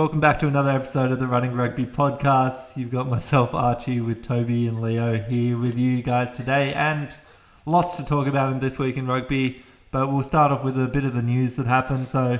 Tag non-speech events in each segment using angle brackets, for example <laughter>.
Welcome back to another episode of the Running Rugby podcast. You've got myself, Archie, with Toby and Leo here with you guys today, and lots to talk about in this week in rugby. But we'll start off with a bit of the news that happened. So,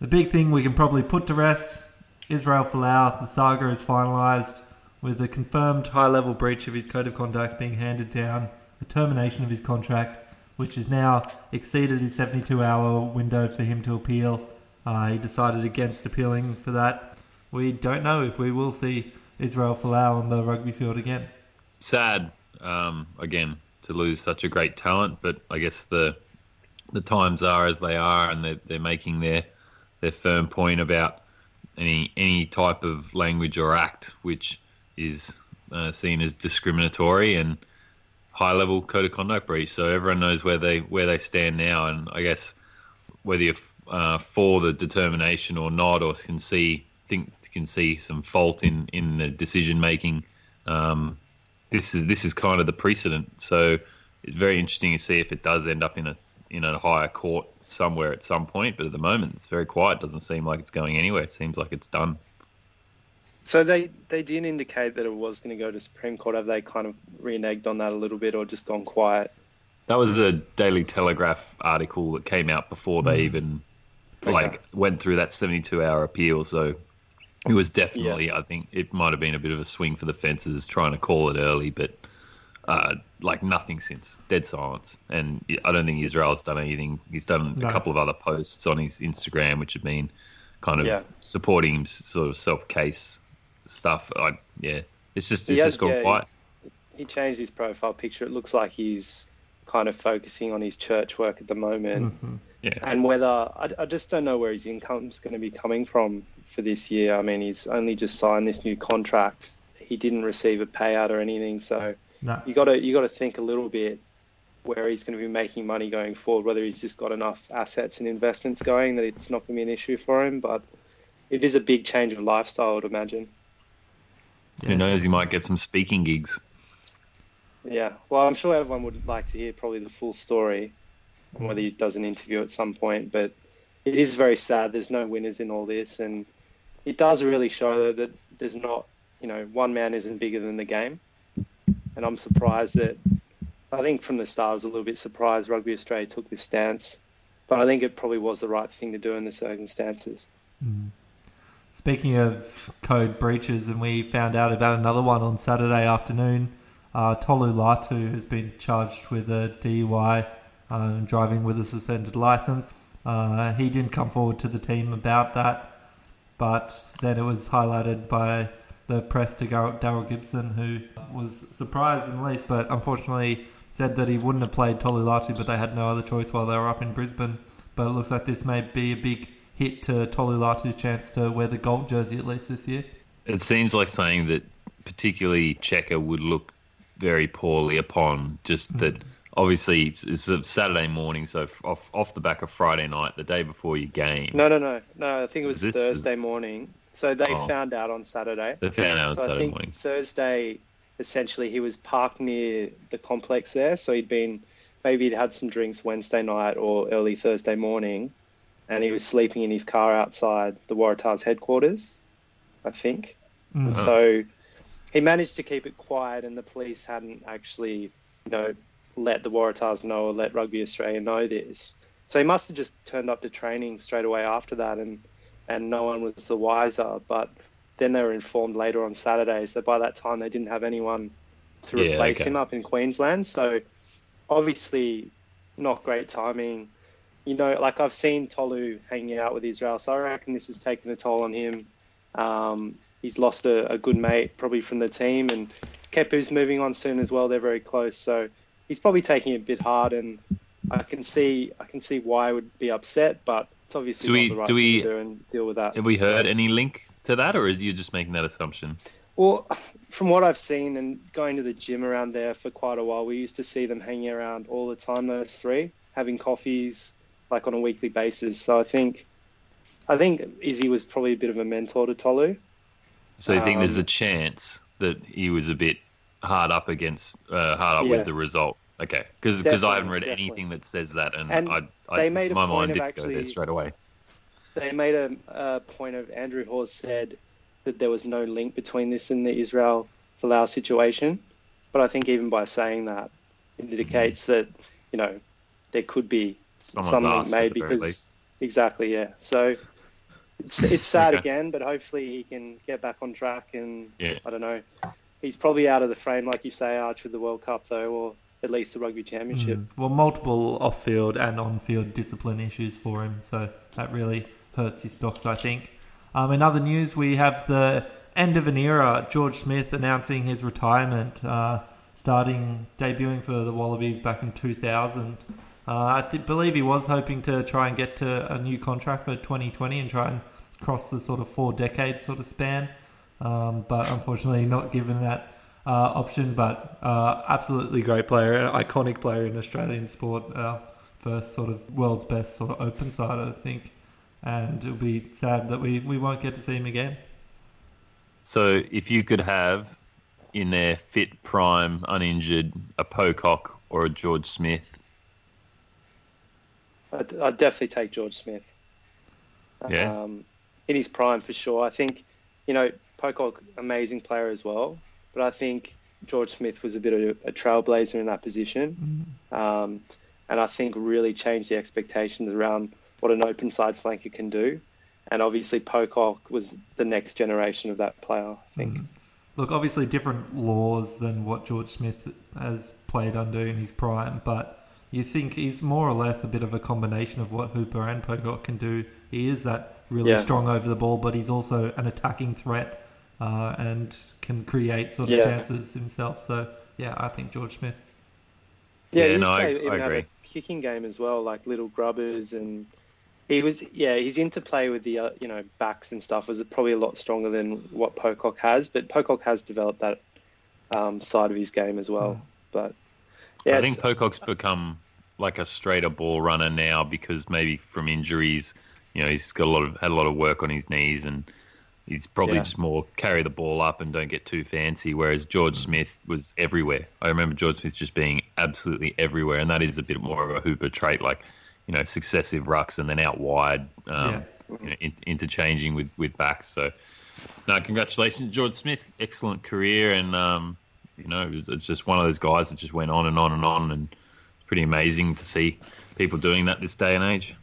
the big thing we can probably put to rest Israel Folau, the saga is finalised with a confirmed high level breach of his code of conduct being handed down, the termination of his contract, which has now exceeded his 72 hour window for him to appeal. Uh, he decided against appealing for that. We don't know if we will see Israel Folau on the rugby field again. sad um, again to lose such a great talent, but I guess the the times are as they are, and they're, they're making their their firm point about any any type of language or act which is uh, seen as discriminatory and high level code of conduct breach. So everyone knows where they where they stand now, and I guess whether you're uh, for the determination or not, or can see think can see some fault in in the decision making. Um, this is this is kind of the precedent. So it's very interesting to see if it does end up in a in a higher court somewhere at some point. But at the moment, it's very quiet. It Doesn't seem like it's going anywhere. It seems like it's done. So they, they did indicate that it was going to go to Supreme Court. Have they kind of reneged on that a little bit or just gone quiet? That was a Daily Telegraph article that came out before they even like went through that 72 hour appeal. So it was definitely, I think it might have been a bit of a swing for the fences trying to call it early, but uh, like nothing since. Dead silence. And I don't think Israel's done anything. He's done No. a couple of other posts on his Instagram, which have been kind of Yeah. supporting him, sort of self case stuff. I, yeah, it's just, He it's has, just gone yeah, quiet. He changed his profile picture. It looks like he's kind of focusing on his church work at the moment. Mm-hmm. Yeah. And whether, I, I just don't know where his income's going to be coming from for this year. I mean, he's only just signed this new contract. He didn't receive a payout or anything. So No. you got to you got to think a little bit where he's going to be making money going forward. Whether he's just got enough assets and investments going that it's not going to be an issue for him. But it is a big change of lifestyle, I would imagine. Who knows? He might get some speaking gigs. Yeah. Well, I'm sure everyone would like to hear probably the full story, whether he does an interview at some point. But it is very sad. There's no winners in all this, and it does really show that there's not, you know, one man isn't bigger than the game. And I'm surprised that I think from the start I was a little bit surprised Rugby Australia took this stance, but I think it probably was the right thing to do in the circumstances. Mm-hmm. Speaking of code breaches, and we found out about another one on Saturday afternoon. Uh, Tolu Latu has been charged with a DUI, um, driving with a suspended license. Uh, he didn't come forward to the team about that, but then it was highlighted by the press to Daryl Gibson, who was surprised the least, but unfortunately said that he wouldn't have played Tolu Latu, but they had no other choice while they were up in Brisbane. But it looks like this may be a big hit to Tolu Latu's chance to wear the gold jersey at least this year. It seems like something that particularly Cheika would look very poorly upon. Just that, mm. obviously, it's, it's a Saturday morning, so off off the back of Friday night, the day before your game. No, no, no, no. I think it was this- Thursday morning. So they Oh. found out on Saturday. They found out on So I think morning. Thursday, essentially, he was parked near the complex there. So he'd been, maybe he'd had some drinks Wednesday night or early Thursday morning, and he was sleeping in his car outside the Waratahs headquarters, I think. And mm. so he managed to keep it quiet, and the police hadn't actually, you know, let the Waratahs know or let Rugby Australia know this. So he must have just turned up to training straight away after that, and and no one was the wiser. But then they were informed later on Saturday, so by that time they didn't have anyone to Yeah, replace okay. him up in Queensland. So obviously, not great timing. You know, like I've seen Tolu hanging out with Israel, so I reckon this has taken a toll on him. Um, he's lost a, a good mate, probably from the team, and Kepu's moving on soon as well. They're very close, so he's probably taking it a bit hard. And I can see I can see why I would be upset, but it's obviously Do not we- the right do thing we- to do and deal with that. Have we heard So- any link to that, or are you just making that assumption? Well, from what I've seen and going to the gym around there for quite a while, we used to see them hanging around all the time. Those three having coffees like on a weekly basis. So I think, I think Izzy was probably a bit of a mentor to Tolu. So you think there's Um, a chance that he was a bit hard up against, uh, hard up Yeah. with the result? Okay, because I haven't read Definitely, anything that says that, and, And I, I they made a my mind did go actually- there straight away. They made a, a point of Andrew Hore said that there was no link between this and the Israel Folau situation, but I think even by saying that, it indicates that you know there could be Someone's something made because exactly yeah. So it's it's sad Okay. again, but hopefully he can get back on track and Yeah. I don't know. He's probably out of the frame, like you say, Arch, with the World Cup though, or at least the Rugby Championship. Mm. Well, multiple off-field and on-field discipline issues for him, so that really hurts his stocks, I think. Um, in other news, we have the end of an era. George Smith announcing his retirement, uh, starting debuting for the Wallabies back in 2000. Uh, I th- believe he was hoping to try and get to a new contract for 2020 and try and cross the sort of four-decade sort of span, um, but unfortunately not given that uh, option, but uh, absolutely great player, an iconic player in Australian sport. Uh, first sort of world's best sort of open side, I think. And it'll be sad that we, we won't get to see him again. So if you could have in their fit prime, uninjured, a Pocock or a George Smith, I'd, I'd definitely take George Smith. Yeah. Um, in his prime for sure. I think, you know, Pocock, amazing player as well, but I think George Smith was a bit of a trailblazer in that position, um, and I think really changed the expectations around what an open side flanker can do. And obviously, Pocock was the next generation of that player. I think. Look, obviously different laws than what George Smith has played under in his prime, but you think he's more or less a bit of a combination of what Hooper and Pocock can do. He is that really Yeah. strong over the ball, but he's also an attacking threat uh, and can create sort of Yeah. chances himself. So, yeah, I think George Smith. Yeah, Yeah, he no, used I- even I have agree. a kicking game as well, like little grubbers, and he was yeah, his interplay with the uh, you know backs and stuff was probably a lot stronger than what Pocock has, but Pocock has developed that um, side of his game as well. But yeah, I think Pocock's become like a straighter ball runner now because maybe from injuries, you know, he's got a lot of had a lot of work on his knees and he's probably Yeah. just more carry the ball up and don't get too fancy. Whereas George Smith was everywhere. I remember George Smith just being absolutely everywhere, and that is a bit more of a Hooper trait, like you know, successive rucks and then out wide, um, you know, in, interchanging with with backs. So, no, congratulations, George Smith. Excellent career, and um, you know, it it's just one of those guys that just went on and on and on, and it's pretty amazing to see people doing that this day and age.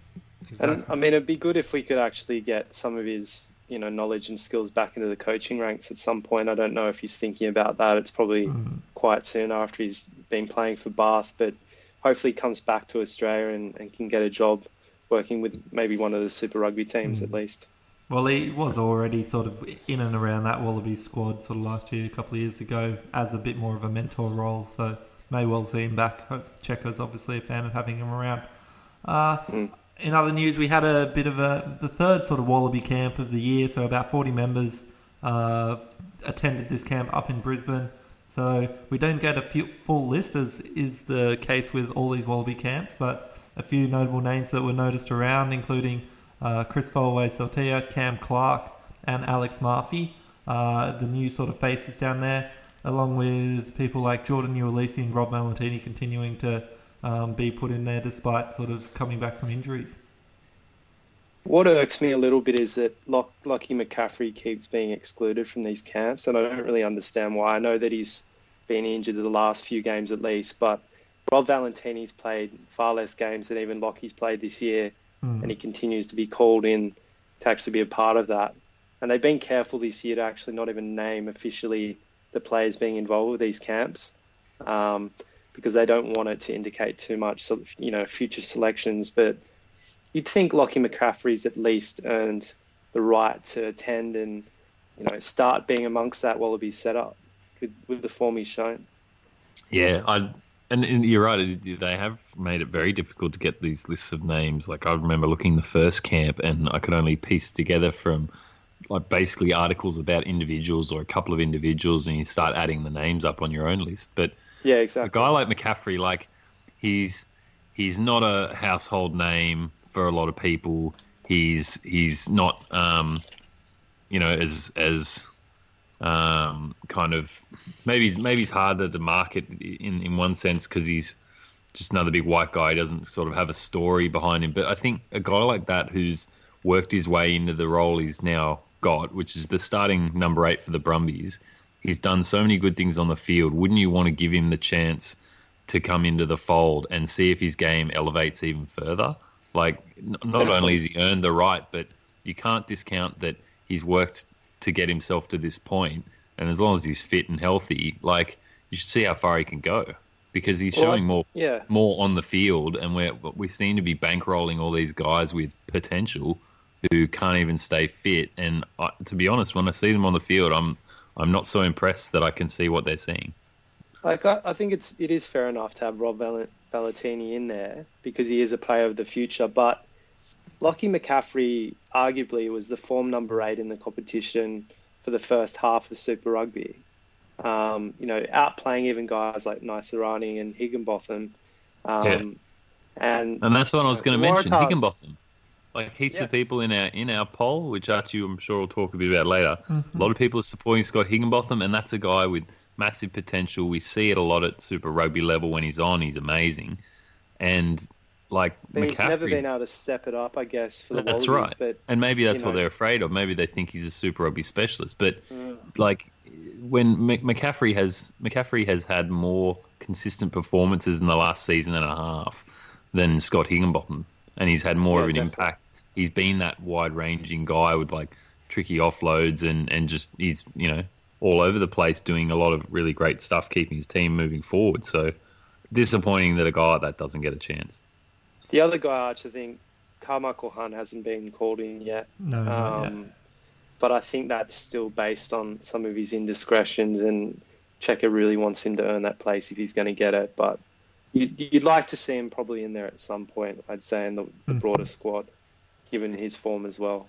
And I mean, it'd be good if we could actually get some of his, you know, knowledge and skills back into the coaching ranks at some point. I don't know if he's thinking about that. It's probably hmm. quite soon after he's been playing for Bath, but hopefully he comes back to Australia and, and can get a job working with maybe one of the Super Rugby teams hmm. at least. Well, he was already sort of in and around that Wallaby squad sort of last year, a couple of years ago, as a bit more of a mentor role. So may well see him back. Cheika's obviously a fan of having him around. Uh, In other news, we had a bit of a the third sort of Wallaby camp of the year. So about forty members uh, attended this camp up in Brisbane. So we don't get a few, full list, as is the case with all these Wallaby camps, but a few notable names that were noticed around, including uh, Chris Feauai-Sautia, Cam Clark, and Alex Murphy, uh, the new sort of faces down there, along with people like Jordan Uelese and Rob Valetini continuing to um, be put in there despite sort of coming back from injuries. What irks me a little bit is that Lock, Lachie McCaffrey keeps being excluded from these camps, and I don't really understand why. I know that he's been injured the last few games at least, but Rob Valetini's played far less games than even Lachie's played this year, and he continues to be called in to actually be a part of that. And they've been careful this year to actually not even name officially the players being involved with these camps. Um, because they don't want it to indicate too much, sort you know, future selections. But you'd think Lachie McCaffrey's at least earned the right to attend and you know start being amongst that Wallaby setup with, with the form he's shown. Yeah, I And, and, you're right. They have made it very difficult to get these lists of names. Like I remember looking the first camp, and I could only piece together from like basically articles about individuals or a couple of individuals, and you start adding the names up on your own list. But yeah, exactly. A guy like McCaffrey, like he's he's not a household name for a lot of people. He's he's not um, you know as as um, kind of maybe he's maybe he's harder to market in in one sense because he's just another big white guy. He doesn't sort of have a story behind him. But I think a guy like that who's worked his way into the role he's now got, which is the starting number eight for the Brumbies. He's done so many good things on the field. Wouldn't you want to give him the chance to come into the fold and see if his game elevates even further? Like, not only has he earned the right, but you can't discount that he's worked to get himself to this point, and as long as he's fit and healthy, like you should see how far he can go because he's well, showing more yeah. more on the field, and we we seem to be bankrolling all these guys with potential who can't even stay fit. And I, to be honest, when I see them on the field, I'm I'm not so impressed that I can see what they're seeing. Like I, I think it's it is fair enough to have Rob Valetini in there because he is a player of the future, but Lachie McCaffrey arguably was the form number eight in the competition for the first half of Super Rugby. Um, you know, outplaying even guys like Naisarani and Higginbotham. Um, yeah. And and that's what I was going to mention, Higginbotham. Like heaps yeah. of people in our in our poll, which Archie I'm sure will talk a bit about later. Mm-hmm. A lot of people are supporting Scott Higginbotham, and that's a guy with massive potential. We see it a lot at Super Rugby level when he's on. He's amazing, and like but he's never been able to step it up, I guess, for the That's Wallabies, right. But, and maybe that's what know. they're afraid of. Maybe they think he's a Super Rugby specialist. But mm. like when McCaffrey has McCaffrey has had more consistent performances in the last season and a half than Scott Higginbotham, and he's had more yeah, of an definitely. impact. He's been that wide-ranging guy with like tricky offloads and and just he's you know all over the place doing a lot of really great stuff, keeping his team moving forward. So disappointing that a guy like that doesn't get a chance. The other guy, I actually think Karmichael Hunt hasn't been called in yet. No, um, yet. But I think that's still based on some of his indiscretions, and Cheika really wants him to earn that place if he's going to get it. But you'd, you'd, like to see him probably in there at some point, I'd say, in the, the mm-hmm. broader squad, given his form as well.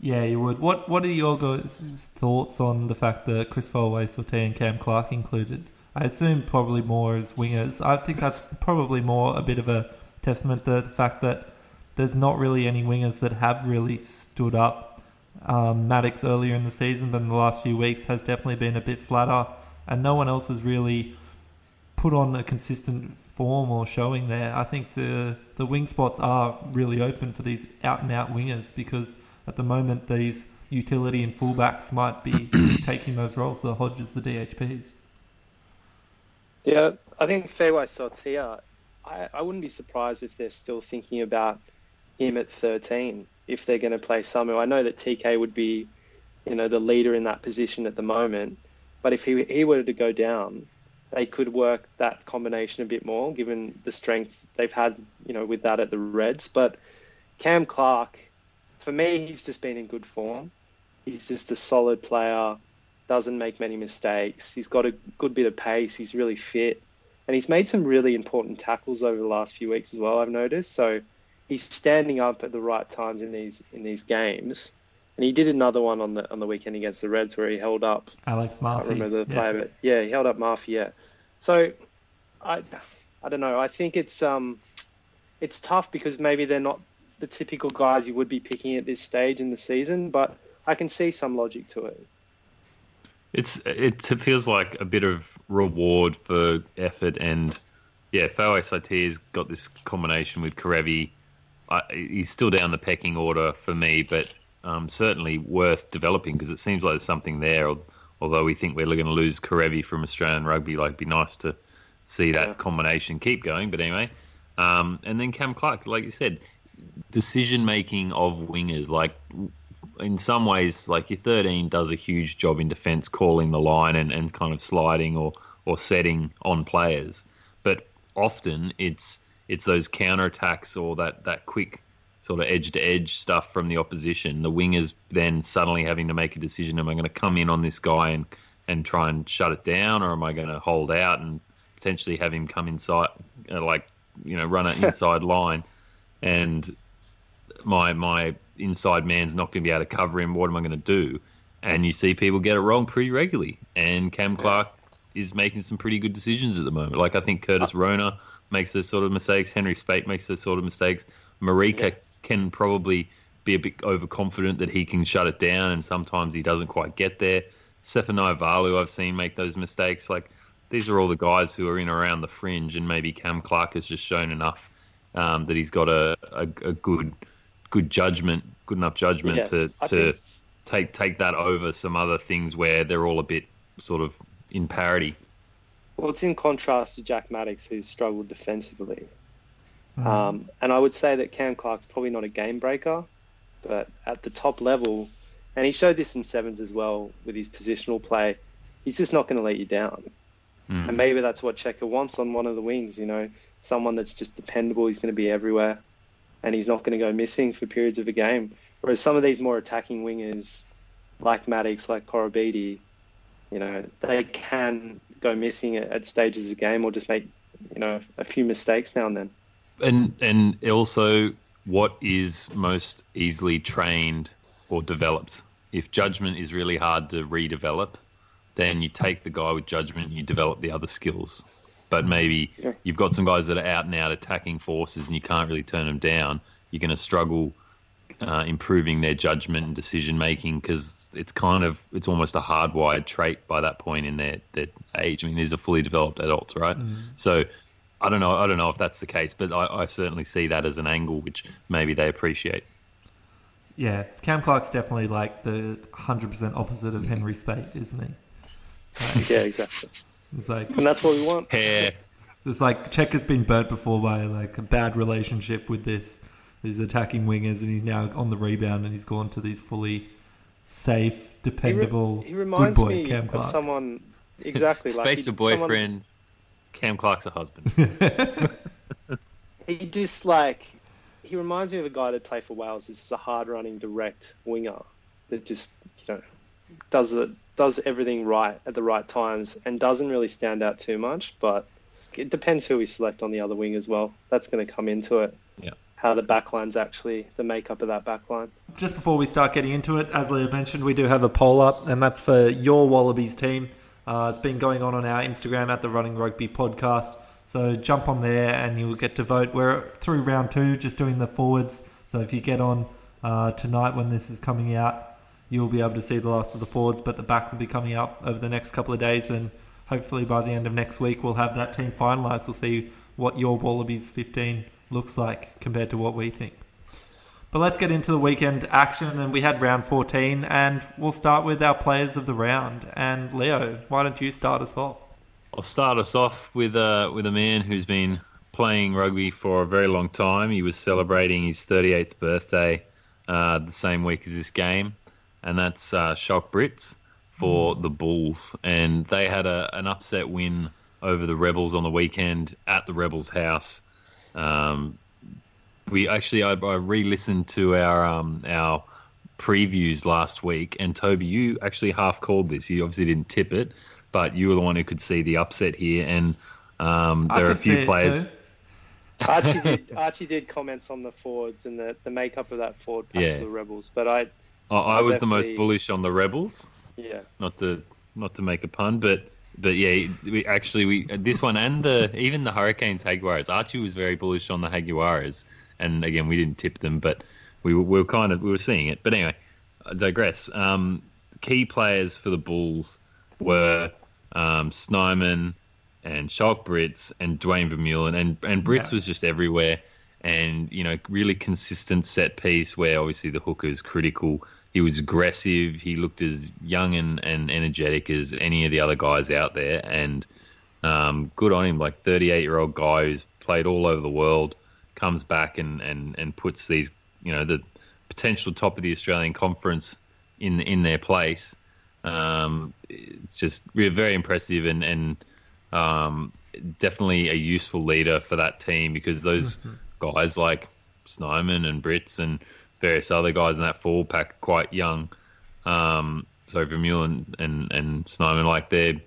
Yeah, you would. What What are your guys' thoughts on the fact that Chris Feauai, Sauti, and Cam Clark included? I assume probably more as wingers. I think that's probably more a bit of a testament to the fact that there's not really any wingers that have really stood up. Um, Maddocks earlier in the season, but in the last few weeks has definitely been a bit flatter, and no one else has really put on a consistent form or showing there. I think the the wing spots are really open for these out and out wingers because at the moment these utility and fullbacks might be <clears throat> taking those roles. The Hodges, the DHPs. Yeah, I think Feauai-Sautia I, I wouldn't be surprised if they're still thinking about him at 13 if they're going to play Samu. I know that TK would be, you know, the leader in that position at the moment, but if he he were to go down, they could work that combination a bit more, given the strength they've had, you know, with that at the Reds. But Cam Clark, for me, he's just been in good form. He's just a solid player, doesn't make many mistakes. He's got a good bit of pace. He's really fit and he's made some really important tackles over the last few weeks as well. I've noticed. So he's standing up at the right times in these in these games. And he did another one on the on the weekend against the Reds where he held up Alex Murphy. I remember the player, yeah. but yeah, he held up Murphy. Yeah. So I I don't know. I think it's um it's tough because maybe they're not the typical guys you would be picking at this stage in the season, but I can see some logic to it. It's it feels like a bit of reward for effort, and yeah, Feauai-Sautia's got this combination with Kerevi. he's still down the pecking order for me, but um, certainly worth developing because it seems like there's something there. Although we think we're going to lose Kerevi from Australian rugby, like it'd be nice to see that yeah. combination keep going. But anyway, um, and then Cam Clark, like you said, decision making of wingers, like in some ways, like your 13 does a huge job in defence, calling the line and, and kind of sliding or, or setting on players. But often it's it's those counter attacks or that, that quick sort of edge to edge stuff from the opposition. The wingers then suddenly having to make a decision: Am I going to come in on this guy and and try and shut it down, or am I going to hold out and potentially have him come inside, uh, like you know, run an <laughs> inside line, and my my inside man's not going to be able to cover him. What am I going to do? And you see people get it wrong pretty regularly. And Cam Clark is making some pretty good decisions at the moment. Like I think Curtis Rona makes those sort of mistakes. Henry Speight makes those sort of mistakes. Marika Yeah. can probably be a bit overconfident that he can shut it down, and sometimes he doesn't quite get there. Sefa Naivalu, I've seen make those mistakes. Like these are all the guys who are in around the fringe, and maybe Cam Clark has just shown enough um, that he's got a, a, a good good judgment, good enough judgment Yeah, to I to think- take take that over some other things where they're all a bit sort of in parity. Well, it's in contrast to Jack Maddocks, who's struggled defensively. Mm. Um, and I would say that Cam Clark's probably not a game breaker, but at the top level, and he showed this in sevens as well with his positional play, he's just not going to let you down. Mm. And maybe that's what Cheika wants on one of the wings, you know, someone that's just dependable. He's going to be everywhere and he's not going to go missing for periods of a game. Whereas some of these more attacking wingers, like Maddocks, like Koroibete, you know, they can go missing at, at stages of the game or just make, you know, a few mistakes now and then. And and also, what is most easily trained or developed? If judgment is really hard to redevelop, then you take the guy with judgment and you develop the other skills. But maybe Yeah. you've got some guys that are out and out attacking forces and you can't really turn them down. You're going to struggle uh, improving their judgment and decision making because it's kind of it's almost a hardwired trait by that point in their their age. I mean, these are fully developed adults, right? So I don't know. I don't know if that's the case, but I, I certainly see that as an angle which maybe they appreciate. Yeah, Cam Clark's definitely like the hundred percent opposite of Henry Speight, isn't he? Like, <laughs> Yeah, exactly. It's like And that's what we want. Hair, it's like Cheika's been burnt before by like a bad relationship with this these attacking wingers, and he's now on the rebound, and he's gone to these fully safe, He, re- dependable, he good reminds boy me Cam of Clark. someone exactly like Speight's he- a boyfriend. someone- Cam Clark's a husband. <laughs> He just like he reminds me of a guy that played for Wales. This is a hard running direct winger that just you know does it does everything right at the right times and doesn't really stand out too much. But it depends who we select on the other wing as well. That's going to come into it. Yeah. How the backline's actually the makeup of that backline. Just before we start getting into it, as Leo mentioned, we do have a poll up, and that's for your Wallabies team. Uh, it's been going on on our Instagram at the Running Rugby Podcast. So jump on there and you'll get to vote. We're through round two, just doing the forwards. So if you get on uh, tonight when this is coming out, you'll be able to see the last of the forwards, but the backs will be coming up over the next couple of days. And hopefully by the end of next week, we'll have that team finalised. We'll see what your Wallabies 15 looks like compared to what we think. But let's get into the weekend action, and we had round 14, and we'll start with our players of the round. And Leo, why don't you start us off? I'll start us off with a with a man who's been playing rugby for a very long time. He was celebrating his 38th birthday uh, the same week as this game, and that's uh, Schalk Brits for the Bulls. And they had a, an upset win over the Rebels on the weekend at the Rebels' house. Um, we actually, I, I re-listened to our um, our previews last week, and Toby, you actually half called this. You obviously didn't tip it, but you were the one who could see the upset here, and um, I there are a few players. Archie <laughs> did Archie did comments on the forwards and the, the makeup of that forward pack Yeah. of the Rebels, but I I, I was the most bullish on the Rebels. yeah Not to not to make a pun, but but yeah, we actually we this one and the even the Hurricanes Jaguars. Archie was very bullish on the Jaguars, and again we didn't tip them, but we were, we were kind of we were seeing it. But anyway, I digress. Um, key players for the Bulls were um, Snyman and Schalk Brits and Duane Vermeulen, and and Brits Yeah. was just everywhere, and you know really consistent set piece where obviously the hooker is critical. He was aggressive. He looked as young and, and energetic as any of the other guys out there, and um, good on him. Like 38 year old guy who's played all over the world, comes back and, and, and puts these you know the potential top of the Australian conference in in their place. Um, it's just very impressive and and um, definitely a useful leader for that team because those guys like Snyman and Brits and various other guys in that forward pack quite young. Um, so Vermeulen and and and Snyman like they're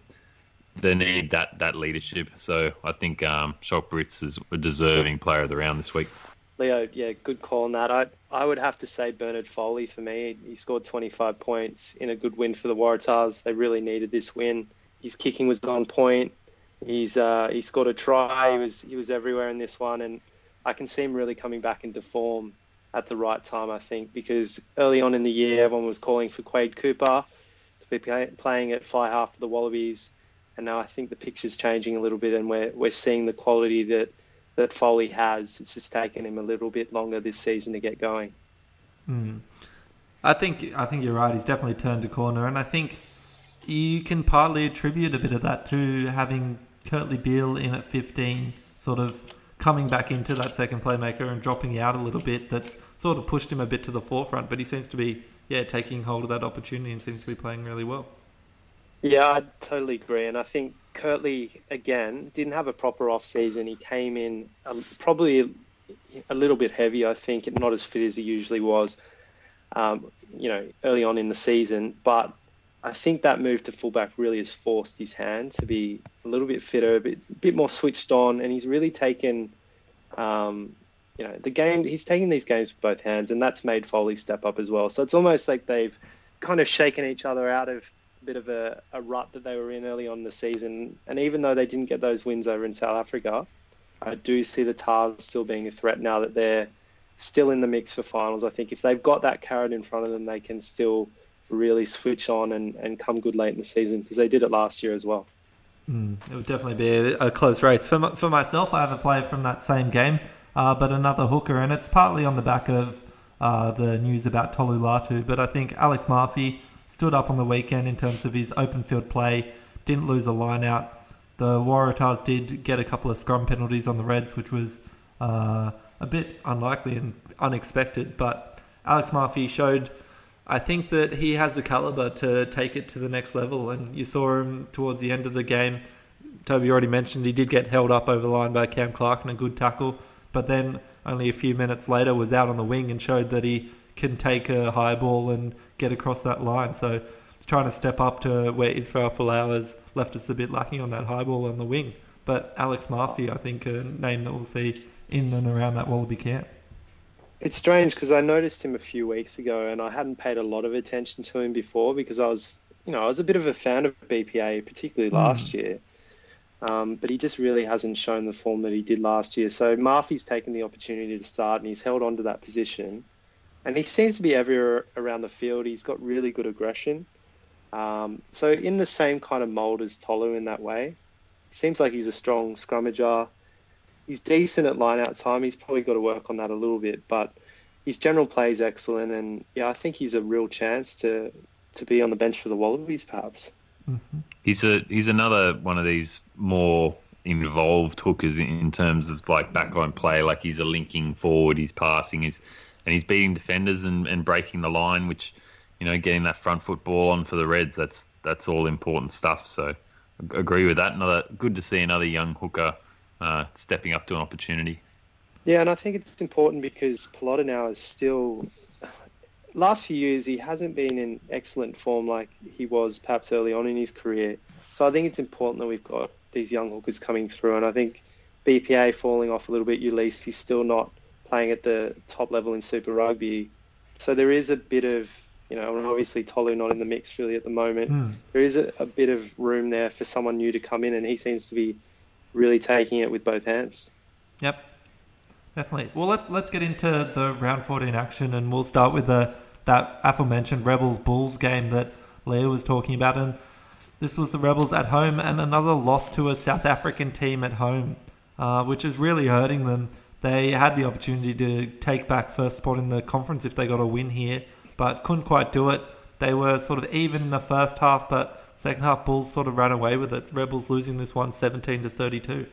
they need that that leadership. So I think um, Schalk Brits is a deserving player of the round this week. Leo, yeah, good call on that. I I would have to say Bernard Foley for me. He scored 25 points in a good win for the Waratahs. They really needed this win. His kicking was on point. He's uh, he scored a try. He was he was everywhere in this one, and I can see him really coming back into form at the right time. I think because early on in the year, everyone was calling for Quade Cooper to be playing at fly half for the Wallabies, and now I think the picture's changing a little bit, and we're we're seeing the quality that that Foley has. It's just taken him a little bit longer this season to get going. Mm. I think I think you're right. He's definitely turned a corner, and I think you can partly attribute a bit of that to having Kurtley Beale in at 15, sort of coming back into that second playmaker and dropping out a little bit. That's sort of pushed him a bit to the forefront, but he seems to be yeah taking hold of that opportunity and seems to be playing really well. Yeah, I totally agree, and I think Kurtley again didn't have a proper off season. He came in probably a little bit heavy, I think, not as fit as he usually was. Um, you know, early on in the season, but I think that move to fullback really has forced his hand to be a little bit fitter, a bit, a bit more switched on, and he's really taken, um, you know, the game. He's taking these games with both hands, and that's made Foley step up as well. So it's almost like they've kind of shaken each other out of a bit of a, a rut that they were in early on the season. And even though they didn't get those wins over in South Africa, I do see the Tahs still being a threat now that they're still in the mix for finals. I think if they've got that carrot in front of them, they can still really switch on and, and come good late in the season because they did it last year as well. Mm, it would definitely be a, a close race. For, for myself, I have a player from that same game, uh, but another hooker, and it's partly on the back of uh, the news about Tolu Latu. But I think Alex Mafi stood up on the weekend in terms of his open field play, didn't lose a line out. The Waratahs did get a couple of scrum penalties on the Reds, which was uh, a bit unlikely and unexpected, but Alex Mafi showed I think that he has the caliber to take it to the next level. And you saw him towards the end of the game. Toby already mentioned he did get held up over the line by Cam Clark and a good tackle, but then only a few minutes later was out on the wing and showed that he can take a high ball and get across that line. So trying to step up to where Israel Folau has left us a bit lacking on that high ball on the wing. But Alex Mafi, I think, a name that we'll see in and around that Wallaby camp. It's strange because I noticed him a few weeks ago, and I hadn't paid a lot of attention to him before because I was, you know, I was a bit of a fan of BPA, particularly last mm. year. Um, but he just really hasn't shown the form that he did last year. So Mafi's taken the opportunity to start, and he's held on to that position. And he seems to be everywhere around the field. He's got really good aggression. Um, so in the same kind of mold as Tolu in that way. Seems like he's a strong scrummager he's decent at line out time. He's probably got to work on that a little bit, but his general play is excellent, and yeah, I think he's a real chance to to be on the bench for the Wallabies, perhaps. Mm-hmm. He's a he's another one of these more involved hookers in terms of like backline play. Like he's a linking forward, he's passing, he's and he's beating defenders and, and breaking the line, which you know, getting that front foot ball on for the Reds. That's that's all important stuff. So agree with that. Another good to see another young hooker uh, stepping up to an opportunity. Yeah, and I think it's important because Polota-Nau is still. Last few years, he hasn't been in excellent form like he was perhaps early on in his career. So I think it's important that we've got these young hookers coming through, and I think BPA falling off a little bit. Uelese he's still not playing at the top level in Super Rugby, so there is a bit of you know, and obviously Tolu not in the mix really at the moment. Mm. There is a, a, bit of room there for someone new to come in, and he seems to be really taking it with both hands. Yep, definitely. Well, let's let's get into the round 14 action, and we'll start with the that aforementioned Rebels Bulls game that Leo was talking about, and this was the Rebels at home, and another loss to a South African team at home, uh, which is really hurting them. They had the opportunity to take back first spot in the conference if they got a win here, but couldn't quite do it. They were sort of even in the first half, but Second half, Bulls sort of ran away with it. Rebels losing this one 17 to 32.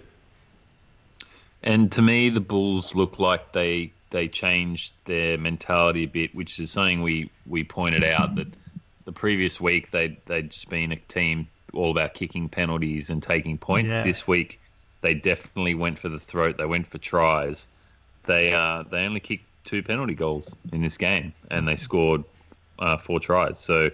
And to me, the Bulls look like they they changed their mentality a bit, which is something we, we pointed out that the previous week they they'd just been a team all about kicking penalties and taking points. Yeah. This week they definitely went for the throat. They went for tries. They uh, they only kicked two penalty goals in this game, and they scored uh, four tries. So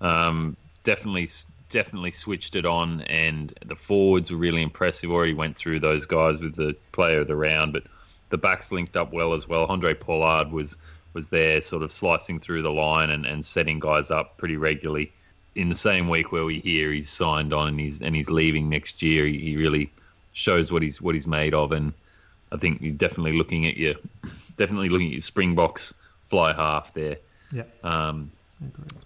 um, definitely definitely switched it on, and the forwards were really impressive. Already went through those guys with the player of the round, but the backs linked up well as well. Handré Pollard was was there, sort of slicing through the line and, and setting guys up pretty regularly. In the same week where we hear he's signed on and he's and he's leaving next year, he, he really shows what he's what he's made of, and I think you're definitely looking at your <laughs> definitely looking at your Springboks fly half there. Yeah. Um,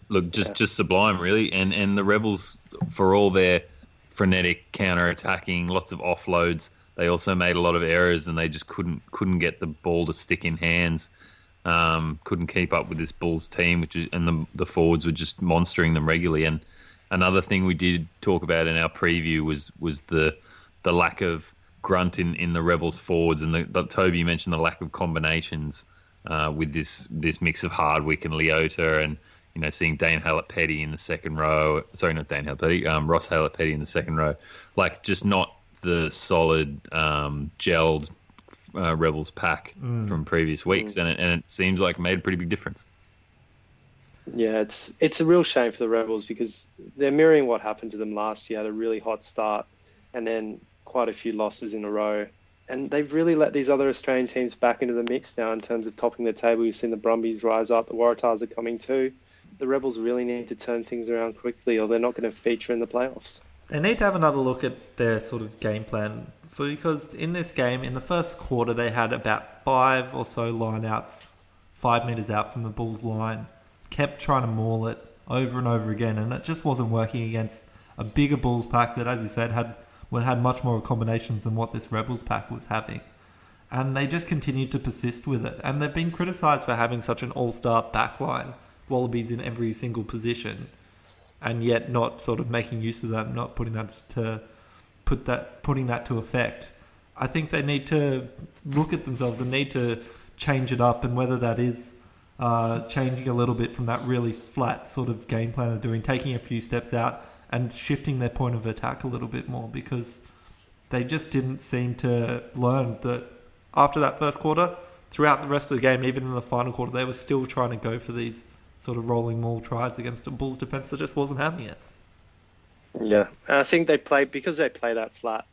look, just just sublime, really. And and the rebels, for all their frenetic counter attacking, lots of offloads, they also made a lot of errors, and they just couldn't couldn't get the ball to stick in hands. Um, couldn't keep up with this Bulls team, which is, and the the forwards were just monstering them regularly. And another thing we did talk about in our preview was was the the lack of grunt in, in the rebels forwards, and the, the Toby mentioned the lack of combinations uh, with this this mix of Hardwick and Leota, and you know seeing Dane Haylett-Petty in the second row. Sorry, not Dane Haylett-Petty, um, Ross Haylett-Petty in the second row. Like just not the solid um, gelled uh, Rebels pack Mm. from previous weeks, and it, and it seems like it made a pretty big difference. Yeah, it's it's a real shame for the Rebels because they're mirroring what happened to them last year. Had a really hot start, and then quite a few losses in a row. And they've really let these other Australian teams back into the mix now in terms of topping the table. We've seen the Brumbies rise up, the Waratahs are coming too. The Rebels really need to turn things around quickly, or they're not going to feature in the playoffs. They need to have another look at their sort of game plan because in this game, in the first quarter, they had about five or so lineouts, five meters out from the Bulls' line, kept trying to maul it over and over again, and it just wasn't working against a bigger Bulls pack that, as you said, had had much more combinations than what this Rebels pack was having. And they just continued to persist with it. And they've been criticised for having such an all-star backline, Wallabies in every single position and yet not sort of making use of that, not putting that to put that putting that to effect. I think they need to look at themselves and need to change it up, and whether that is uh, changing a little bit from that really flat sort of game plan of doing, taking a few steps out and shifting their point of attack a little bit more because they just didn't seem to learn that after that first quarter, throughout the rest of the game, even in the final quarter, they were still trying to go for these sort of rolling maul tries against a Bulls defense that just wasn't having it. Yeah, I think they play because they play that flat.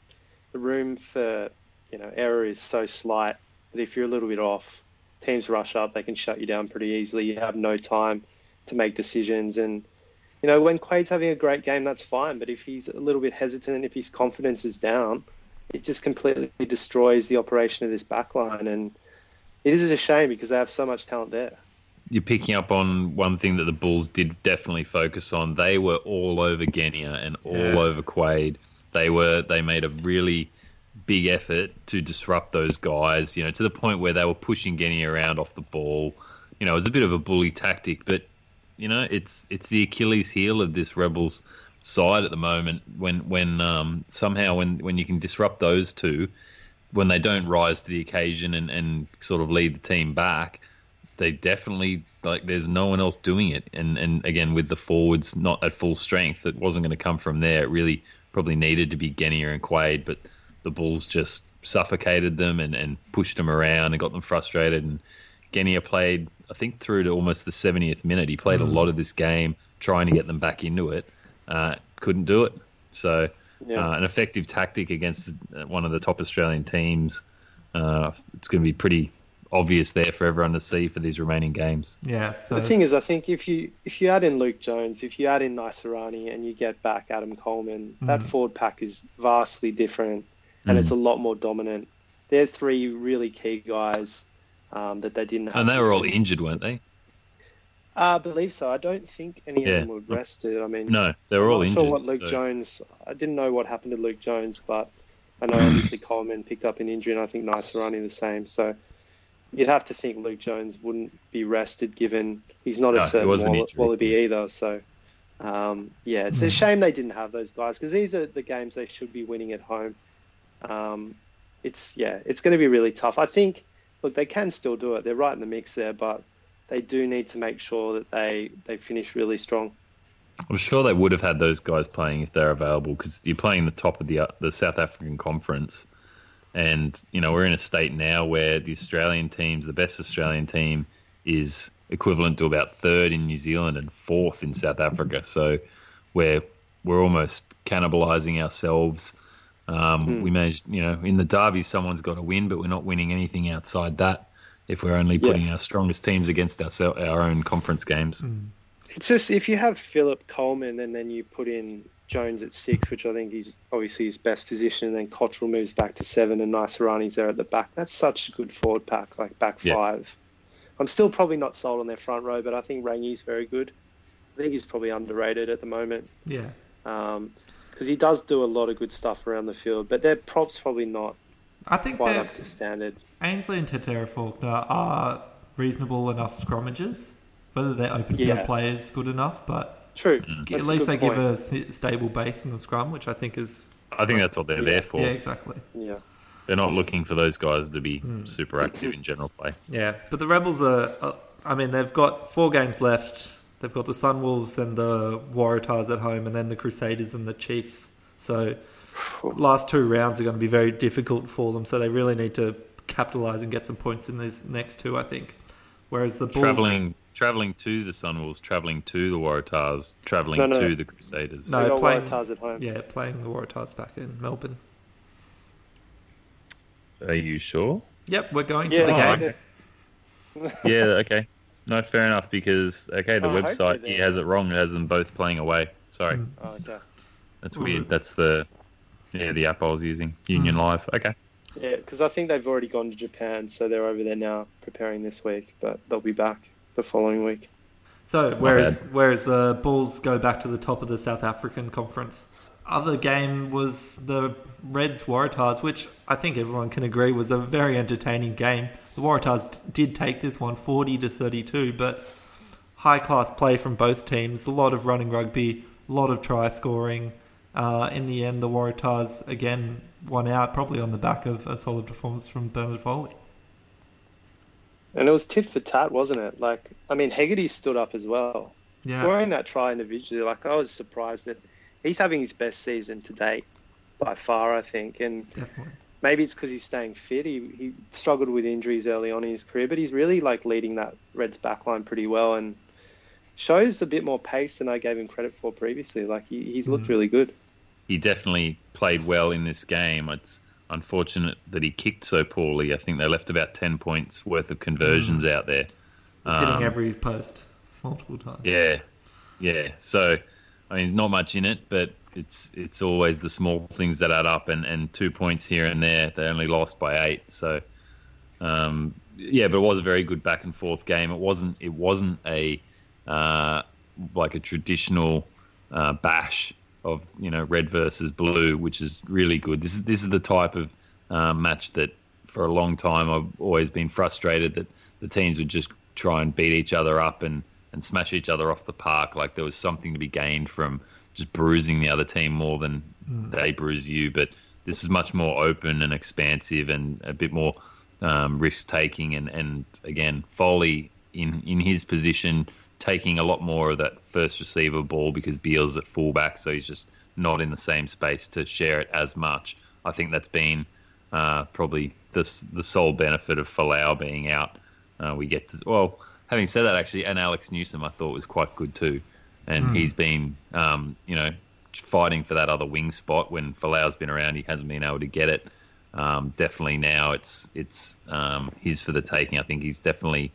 The room for you know error is so slight that if you're a little bit off, teams rush up. They can shut you down pretty easily. You have no time to make decisions, and you know when Quade's having a great game, that's fine. But if he's a little bit hesitant, and if his confidence is down, it just completely destroys the operation of this backline. And it is a shame because they have so much talent there. You're picking up on one thing that the Bulls did definitely focus on. They were all over Genia and all Yeah. over Quade. They were they made a really big effort to disrupt those guys, you know, to the point where they were pushing Genia around off the ball. You know, it was a bit of a bully tactic, but you know, it's it's the Achilles heel of this Rebels side at the moment when when um, somehow when when you can disrupt those two when they don't rise to the occasion and, and sort of lead the team back, they definitely like there's no one else doing it. And and again with the forwards not at full strength, it wasn't going to come from there. It really probably needed to be Genia and Quade, but the Bulls just suffocated them and, and pushed them around and got them frustrated. And Genia played, I think, through to almost the 70th minute. He played a lot of this game trying to get them back into it. Uh, couldn't do it. So Yeah. uh, an effective tactic against one of the top Australian teams. Uh, it's going to be pretty obvious there for everyone to see for these remaining games. Yeah. So The thing is, I think if you if you add in Luke Jones, if you add in Naisarani, and you get back Adam Coleman, that Mm. forward pack is vastly different, and Mm. it's a lot more dominant. They're three really key guys um, that they didn't have. And they were all injured, weren't they? Uh, I believe so. I don't think any Yeah. of them were rested. I mean, No, they were I'm all not injured. sure what Luke so- Jones. I didn't know what happened to Luke Jones, but I know obviously <clears throat> Coleman picked up an injury, and I think Naisarani the same. So you'd have to think Luke Jones wouldn't be rested, given he's not No, a certain Wall- injury. Wallaby either. So um, yeah, it's a shame they didn't have those guys because these are the games they should be winning at home. Um, it's yeah, it's going to be really tough. I think. Look, they can still do it. They're right in the mix there, but they do need to make sure that they they finish really strong. I'm sure they would have had those guys playing if they're available because you're playing the top of the uh, the South African Conference, and you know we're in a state now where the Australian teams, the best Australian team, is equivalent to about third in New Zealand and fourth in South Africa. So we're we're almost cannibalizing ourselves. Um, Hmm. We managed, you know, in the derby, someone's got to win, but we're not winning anything outside that. If we're only Yeah. putting our strongest teams against our our own conference games, It's just if you have Philip Coleman and then you put in Jones at six, which I think is obviously his best position, and then Cottrell moves back to seven and Naisarani's there at the back. That's such a good forward pack, like back Yeah. five. I'm still probably not sold on their front row, but I think Rangi's very good. I think he's probably underrated at the moment Yeah. Um, because he does do a lot of good stuff around the field, but their props probably not I think quite that up to standard. Ainsley and Tetera Faulkner are reasonable enough scrummages. Whether their open field Yeah. play is good enough, but True. at That's a least they point. give a stable base in the scrum, which I think is I think that's what they're Yeah. there for. yeah, exactly. Yeah. They're not looking for those guys to be Hmm. super active in general play. Yeah, but the Rebels are. Uh, I mean, they've got four games left. They've got the Sunwolves, and the Waratahs at home, and then the Crusaders and the Chiefs. So, last two rounds are going to be very difficult for them. So they really need to capitalize and get some points in these next two. I think. Whereas the Bulls, Traveling, traveling to the Sunwolves, traveling to the Waratahs, traveling No, no. to the Crusaders. No, they got playing- Waratahs at home. yeah, playing the Waratahs back in Melbourne. Are you sure? Yep, we're going Yeah, to the Oh, game. okay. <laughs> yeah, okay. No, fair enough. Because okay, the Oh, website they're he has it wrong. It has them both playing away. Sorry, Mm. Oh, okay. that's Mm. weird. That's the yeah the app I was using. Union Mm. Live. Okay. Yeah, because I think they've already gone to Japan, so they're over there now preparing this week, but they'll be back the following week. So whereas whereas the Bulls go back to the top of the South African conference. Other game was the Reds Waratahs, which I think everyone can agree was a very entertaining game. The Waratahs d- did take this one 40 to 32, but high class play from both teams, a lot of running rugby, a lot of try scoring. Uh, in the end, the Waratahs again won out, probably on the back of a solid performance from Bernard Foley. And it was tit for tat, wasn't it? Like, I mean, Hegarty stood up as well. Yeah. Scoring that try individually, like, I was surprised that he's having his best season to date by far, I think. And Definitely. maybe it's because he's staying fit. He, he struggled with injuries early on in his career, but he's really, like, leading that Reds backline pretty well and shows a bit more pace than I gave him credit for previously. Like, he, he's looked Mm. really good. He definitely played well in this game. It's unfortunate that he kicked so poorly. I think they left about ten points worth of conversions Mm. out there. He's hitting Um, every post multiple times. Yeah, yeah. So, I mean, not much in it, but it's it's always the small things that add up, and, and two points here and there. They only lost by eight, so um, yeah. But it was a very good back and forth game. It wasn't it wasn't a uh, like a traditional uh, bash of you know red versus blue, which is really good. This is this is the type of uh, match that for a long time I've always been frustrated that the teams would just try and beat each other up and, and smash each other off the park. Like there was something to be gained from just bruising the other team more than they bruise you. But this is much more open and expansive and a bit more um, risk taking. And, and again, Foley in, in his position taking a lot more of that first receiver ball because Beale's at fullback, so he's just not in the same space to share it as much. I think that's been uh, probably the the sole benefit of Folau being out. Uh, we get to well, having said that, actually, and Alex Newsome I thought was quite good too, and he's been um, you know fighting for that other wing spot when Folau's been around. He hasn't been able to get it. Um, definitely now it's it's um, his for the taking. I think he's definitely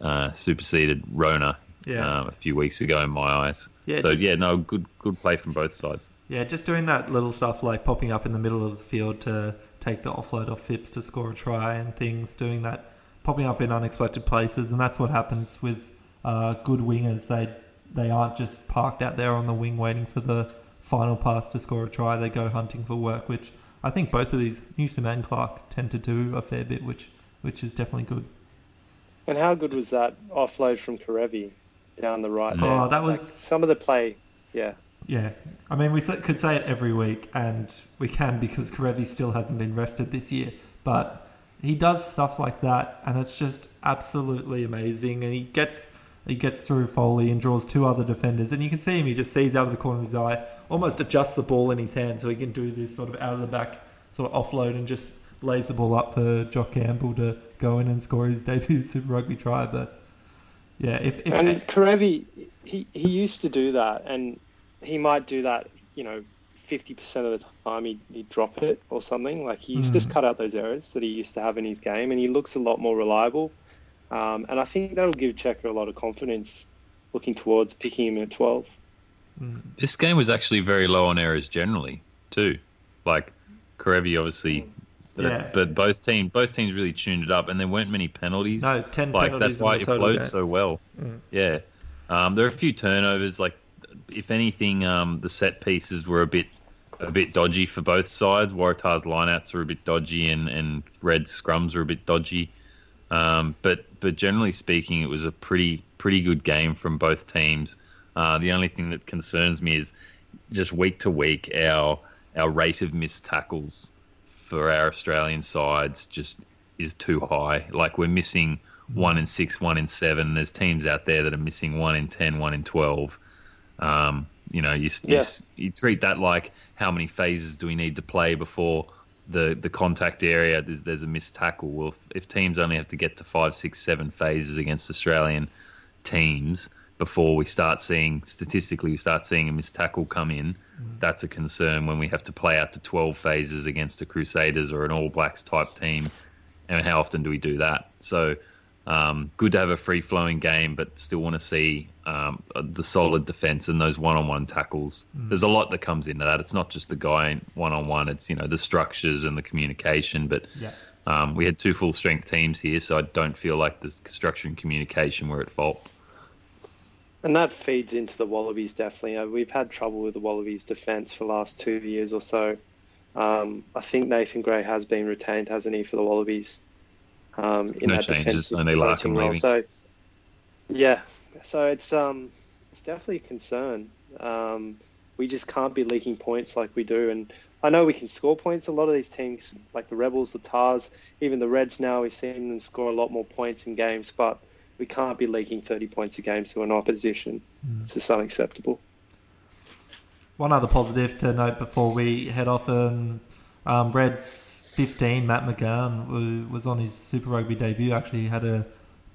uh, superseded Rona Yeah. um, a few weeks ago in my eyes. Yeah, so just- yeah, no, good good play from both sides. Yeah, just doing that little stuff like popping up in the middle of the field to take the offload off Phipps to score a try and things, doing that, popping up in unexpected places, and that's what happens with uh, good wingers. They they aren't just parked out there on the wing waiting for the final pass to score a try. They go hunting for work, which I think both of these Newsome and Clark tend to do a fair bit, which which is definitely good. And how good was that offload from Kerevi down the right? Oh, there? that was- Like, some of the play. Yeah, Yeah, I mean, we could say it every week, and we can because Kerevi still hasn't been rested this year. But he does stuff like that, and it's just absolutely amazing. And he gets he gets through Foley and draws two other defenders, and you can see him. He just sees out of the corner of his eye, almost adjusts the ball in his hand so he can do this sort of out of the back sort of offload and just lays the ball up for Jock Campbell to go in and score his debut <laughs> Super Rugby try. But yeah, if, if and Kerevi, he he used to do that, and he might do that you know, 50% of the time he'd, he'd drop it or something. Like he's mm. just cut out those errors that he used to have in his game, and he looks a lot more reliable. Um, and I think that'll give Cheika a lot of confidence looking towards picking him at 12. This game was actually very low on errors generally, too. Like Kerevi obviously but, yeah. it, but both teams both teams really tuned it up, and there weren't many penalties. No, ten like penalties. That's why it flowed game. so well. Mm. Yeah, um, there are a few turnovers. Like if anything, um, the set pieces were a bit a bit dodgy for both sides. Waratah's lineouts were a bit dodgy, and and Red scrums were a bit dodgy. Um, but but generally speaking, it was a pretty pretty good game from both teams. Uh, the only thing that concerns me is just week to week our our rate of missed tackles for our Australian sides just is too high. Like we're missing one in six, one in seven. There's teams out there that are missing one in ten, one in twelve. Um, you know, you, yeah. you, you treat that like how many phases do we need to play before the the contact area there's, there's a missed tackle. Well, if, if, teams only have to get to five, six, seven phases against Australian teams before we start seeing statistically we start seeing a missed tackle come in, that's a concern when we have to play out to 12 phases against a Crusaders or an All Blacks type team. And how often do we do that? So, um, good to have a free flowing game, but still want to see um, the solid defense and those one on one tackles. Mm. There's a lot that comes into that. It's not just the guy one on one, it's you know the structures and the communication. But yeah. um, we had two full strength teams here, so I don't feel like the structure and communication were at fault. And that feeds into the Wallabies definitely. Uh, we've had trouble with the Wallabies defence for the last two years or so. Um, I think Nathan Grey has been retained, hasn't he, for the Wallabies? Um, in no that changes, only Larkham leaving. So, yeah, so it's um, it's definitely a concern. Um, we just can't be leaking points like we do, and I know we can score points. A lot of these teams, like the Rebels, the Tahs, even the Reds, now we've seen them score a lot more points in games, but we can't be leaking 30 points a game to an opposition. Mm. It's just unacceptable. One other positive to note before we head off um, um, Reds 15, Matt McGahan was on his Super Rugby debut. Actually, had a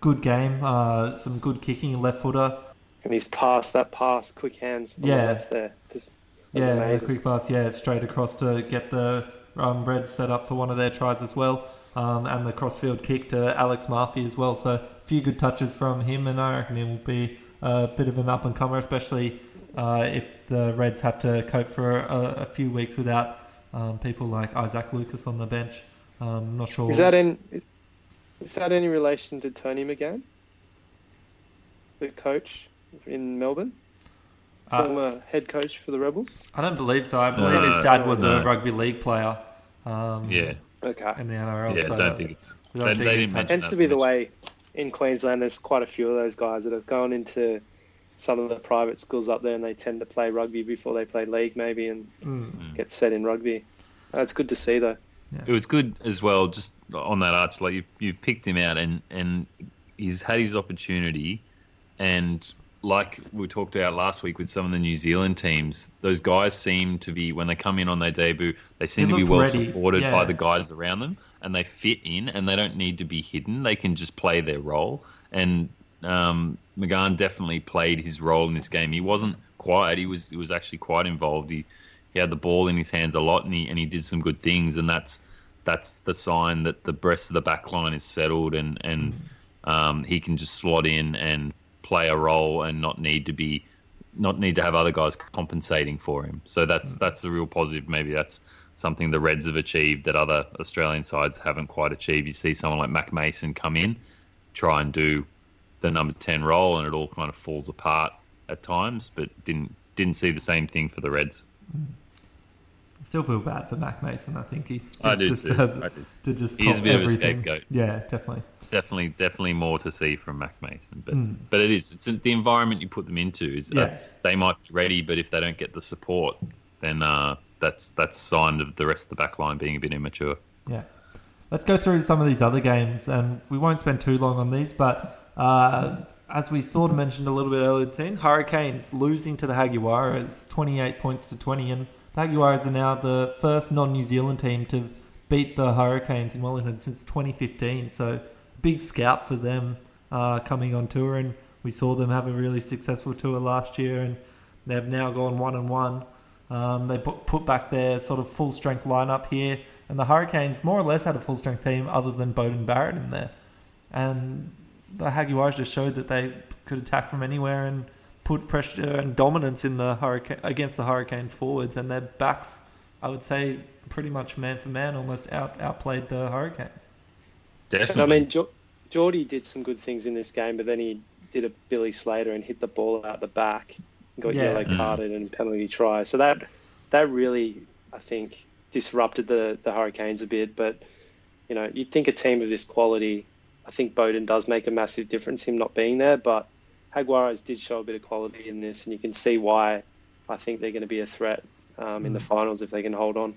good game, uh, some good kicking, left footer. And he's passed that pass, quick hands. yeah. there. Just, yeah, quick pass, yeah, straight across to get the um, Reds set up for one of their tries as well. Um, and the crossfield kick to Alex Murphy as well. So a few good touches from him, and I reckon he will be a bit of an up and comer, especially uh, if the Reds have to cope for a, a few weeks without um, people like Isaac Lucas on the bench. Um, not sure. Is that in? Is that any relation to Tony McGahan, the coach in Melbourne? Uh, Former uh, head coach for the Rebels? I don't believe so. I believe his dad was no. a rugby league player. Um, yeah. Okay. In the NRL. Yeah, so don't think it's. Don't they, think they it tends to be the way in Queensland, there's quite a few of those guys that have gone into some of the private schools up there, and they tend to play rugby before they play league, maybe, and mm. get set in rugby. That's good to see, though. Yeah. It was good as well, just on that arch. Like you, you picked him out, and and he's had his opportunity, and like we talked about last week with some of the New Zealand teams, those guys seem to be when they come in on their debut, they seem to be well ready. supported yeah. by the guys around them and they fit in and they don't need to be hidden. They can just play their role. And um, McGahan definitely played his role in this game. He wasn't quiet. He was he was actually quite involved. He he had the ball in his hands a lot and he and he did some good things. And that's that's the sign that the rest of the back line is settled and and um, he can just slot in and play a role and not need to be not need to have other guys compensating for him. So that's mm. that's a real positive. Maybe that's something the Reds have achieved that other Australian sides haven't quite achieved. You see someone like Mack Mason come in, try and do the number ten role, and it all kind of falls apart at times. But didn't didn't see the same thing for the Reds. Mm. Still feel bad for Mack Mason. I think he do deserve I to just he's a bit everything. of a scapegoat. Yeah, definitely. Definitely, definitely more to see from Mack Mason, but mm. but it is it's the environment you put them into is yeah. they might be ready, but if they don't get the support, then uh, that's that's a sign of the rest of the back line being a bit immature. Yeah. Let's go through some of these other games, and we won't spend too long on these, but uh, as we sort of mentioned a little bit earlier, team Hurricanes losing to the Jaguares, 28 points to 20, and the Jaguares are now the first non-New Zealand team to beat the Hurricanes in Wellington since 2015. So big scout for them uh, coming on tour, and we saw them have a really successful tour last year, and they've now gone one and one Um, they put, put back their sort of full strength lineup here, and the Hurricanes more or less had a full strength team other than Beauden Barrett in there. And the Jaguars just showed that they could attack from anywhere and put pressure and dominance in the hurricane against the Hurricanes forwards, and their backs, I would say, pretty much man for man, almost out outplayed the Hurricanes. Definitely. And I mean, jo- Jordie did some good things in this game, but then he did a Billy Slater and hit the ball out the back, and got Yeah. yellow Mm. carded and penalty try. So that that really, I think, disrupted the the Hurricanes a bit. But you know, you'd think a team of this quality, I think Beauden does make a massive difference him not being there, but Jaguares did show a bit of quality in this, and you can see why I think they're going to be a threat um, in the finals if they can hold on.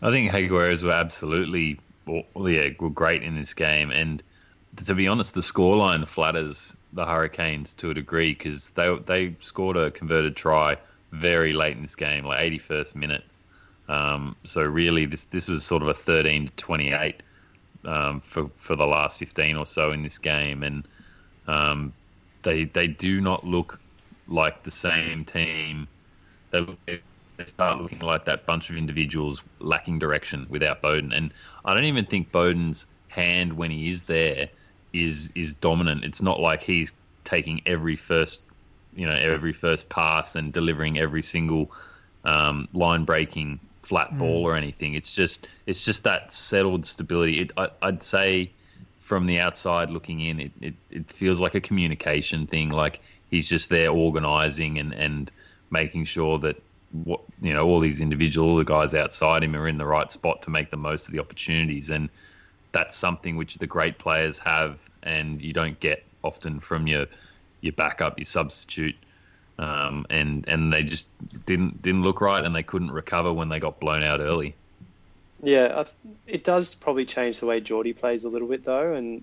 I think Jaguars were absolutely, well, yeah, were great in this game. And to be honest, the scoreline flatters the Hurricanes to a degree because they they scored a converted try very late in this game, like 81st minute. Um, so really, this this was sort of a 13 to 28 um, for for the last 15 or so in this game, and um, they they do not look like the same team. They, they start looking like that bunch of individuals lacking direction without Beauden, and I don't even think Beauden's hand when he is there is is dominant. It's not like he's taking every first you know every first pass and delivering every single um, line breaking flat ball or anything. It's just it's just that settled stability. It, I, I'd say from the outside looking in, it, it, it feels like a communication thing. Like he's just there organising and, and making sure that what you know all these individual all the guys outside him are in the right spot to make the most of the opportunities and that's something which the great players have and you don't get often from your your backup your substitute um, and and they just didn't didn't look right and they couldn't recover when they got blown out early Yeah, it does probably change the way Jordie plays a little bit though, and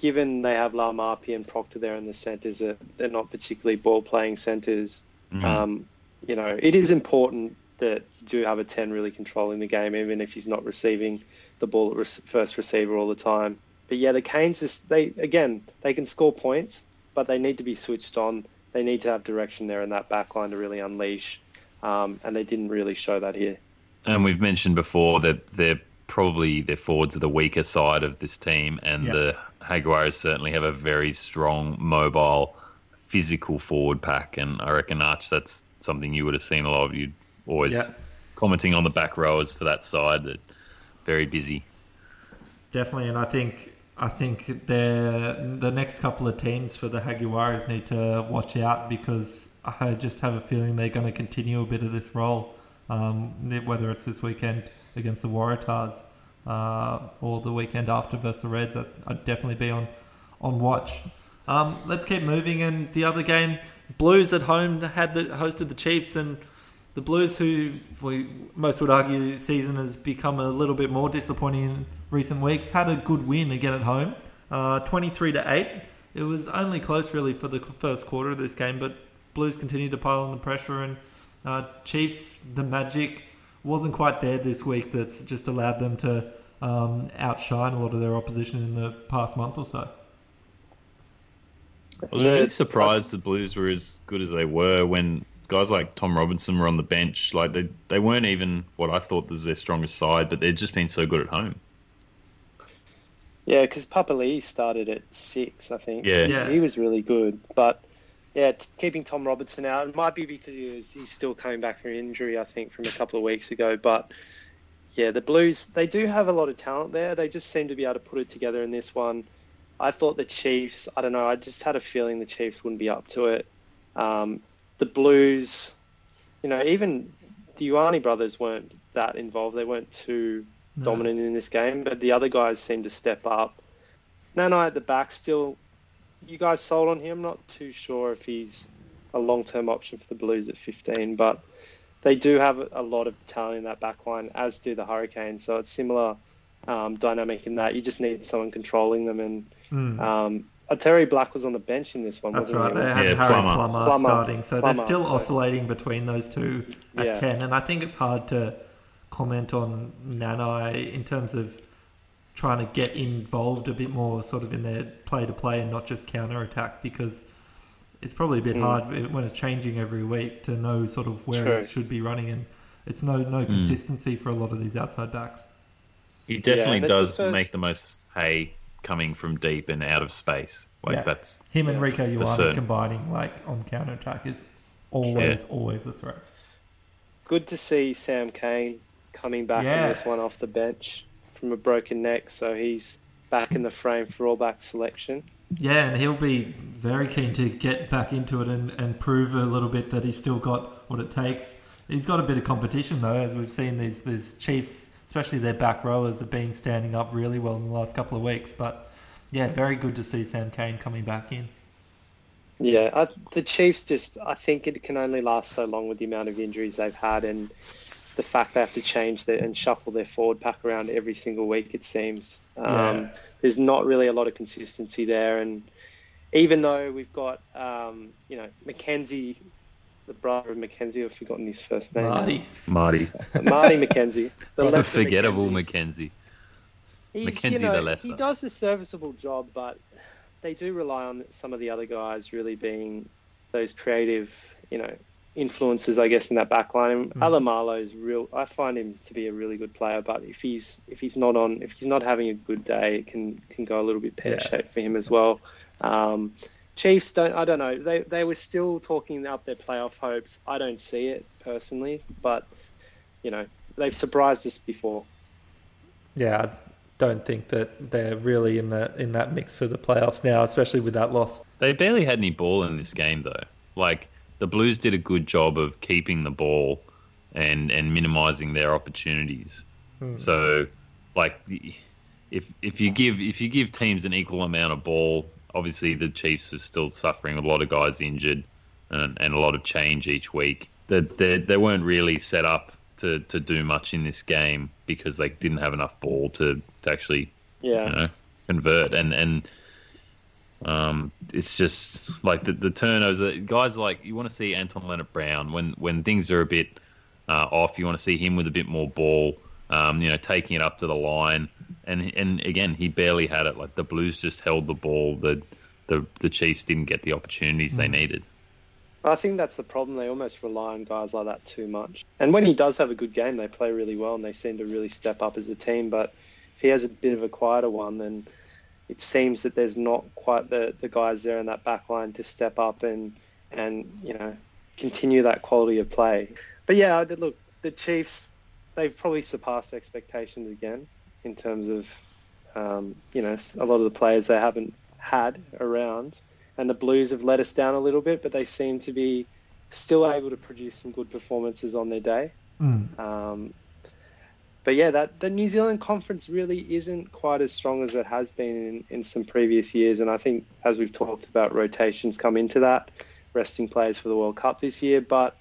given they have Laumape and Proctor there in the centres, they're not particularly ball playing centres. Mhm. Um, you know, it is important that you do have a ten really controlling the game, even if he's not receiving the ball at re- first receiver all the time. But yeah, the Canes just they again they can score points, but they need to be switched on. They need to have direction there in that back line to really unleash, um, and they didn't really show that here. And we've mentioned before that they're probably their forwards are the weaker side of this team, and Yeah. the Jaguars certainly have a very strong, mobile, physical forward pack. And I reckon Arch, that's something you would have seen a lot of you always Yeah. commenting on the back rowers for that side. That very busy. Definitely, and I think I think they're, the next couple of teams for the Jaguars need to watch out because I just have a feeling they're going to continue a bit of this role, um, whether it's this weekend against the Waratahs uh, or the weekend after versus the Reds. I'd, definitely be on on watch. Um, let's keep moving. And the other game, Blues at home had the, hosted the Chiefs and. The Blues, who we, most would argue the season has become a little bit more disappointing in recent weeks, had a good win again at home, uh, twenty-three to eight. It was only close really for the first quarter of this game, but Blues continued to pile on the pressure, and uh, Chiefs, the magic wasn't quite there this week. That's just allowed them to um, outshine a lot of their opposition in the past month or so. I was really surprised the Blues were as good as they were when guys like Tom Robinson were on the bench. Like they they weren't even what I thought was their strongest side, but they've just been so good at home. Yeah, because Papalii started at six, I think. Yeah. Yeah. He was really good. But yeah, t- keeping Tom Robertson out, it might be because he was, he's still coming back from injury, I think, from a couple of weeks ago. But yeah, the Blues, they do have a lot of talent there. They just seem to be able to put it together in this one. I thought the Chiefs, I don't know, I just had a feeling the Chiefs wouldn't be up to it. Um, the Blues, you know, even the Ioane brothers weren't that involved. They weren't too No. dominant in this game, but the other guys seemed to step up. Nanai at the back still. You guys sold on him? I'm not too sure if he's a long-term option for the Blues at 15, but they do have a lot of talent in that back line, as do the Hurricanes. So it's similar um, dynamic in that you just need someone controlling them. And Mm. um, uh, Terry Black was on the bench in this one. That's wasn't right. he? They had Yeah, Harry Plummer. Plummer, Plummer. starting, so Plummer, they're still so- oscillating between those two at Yeah. ten. And I think it's hard to comment on Nanai in terms of trying to get involved a bit more, sort of in their play to play and not just counter attack, because it's probably a bit Mm. hard when it's changing every week to know sort of where True. it should be running. And it's no no consistency for a lot of these outside backs. He definitely and that's the does first- make the most hay coming from deep and out of space. Like Yeah. that's Him and Yeah, Rieko Ioane certain. combining like on counter attack is always always a threat. Good to see Sam Cane coming back Yeah. on this one off the bench from a broken neck, so he's back in the frame for all back selection. Yeah, and he'll be very keen to get back into it and, and prove a little bit that he's still got what it takes. He's got a bit of competition though, as we've seen these these Chiefs, especially their back rowers, have been standing up really well in the last couple of weeks. But yeah, very good to see Sam Cane coming back in. Yeah, I, the Chiefs just, I think it can only last so long with the amount of injuries they've had and the fact they have to change their, and shuffle their forward pack around every single week, it seems. Um, Yeah. There's not really a lot of consistency there. And even though we've got, um, you know, McKenzie, the brother of McKenzie, I've forgotten his first name. now. Marty, Marty, Marty McKenzie. The <laughs> the lesser forgettable McKenzie. McKenzie. He's, McKenzie you know, the lesser. He does a serviceable job, but they do rely on some of the other guys really being those creative, you know, influences, I guess, in that back line. And Mm. Alaimalo is real. I find him to be a really good player, but if he's if he's not on, if he's not having a good day, it can can go a little bit pear shaped for him as well. Um, Chiefs don't. I don't know. They they were still talking up their playoff hopes. I don't see it personally, but you know they've surprised us before. yeah, I don't think that they're really in the in that mix for the playoffs now, especially with that loss. They barely had any ball in this game though. Like the Blues did a good job of keeping the ball and and minimizing their opportunities. Hmm. So like if if you give if you give teams an equal amount of ball, obviously the Chiefs are still suffering a lot of guys injured and, and a lot of change each week. That they, they weren't really set up to, to do much in this game because they didn't have enough ball to, to actually Yeah. you know, convert and and um, it's just like the, the turnovers. Guys like you want to see Anton Lienert-Brown when when things are a bit uh, off. You want to see him with a bit more ball. Um, you know, taking it up to the line, and and again, he barely had it. Like the Blues just held the ball. The the the Chiefs didn't get the opportunities they needed. I think that's the problem. They almost rely on guys like that too much. And when he does have a good game, they play really well and they seem to really step up as a team. But if he has a bit of a quieter one, then it seems that there's not quite the, the guys there in that back line to step up and and you know continue that quality of play. But yeah, look, the Chiefs they've probably surpassed expectations again in terms of um, you know a lot of the players they haven't had around and the Blues have let us down a little bit, but they seem to be still able to produce some good performances on their day. Mm. Um, but yeah, that the New Zealand conference really isn't quite as strong as it has been in, in some previous years, and I think as we've talked about, rotations come into that, resting players for the World Cup this year. But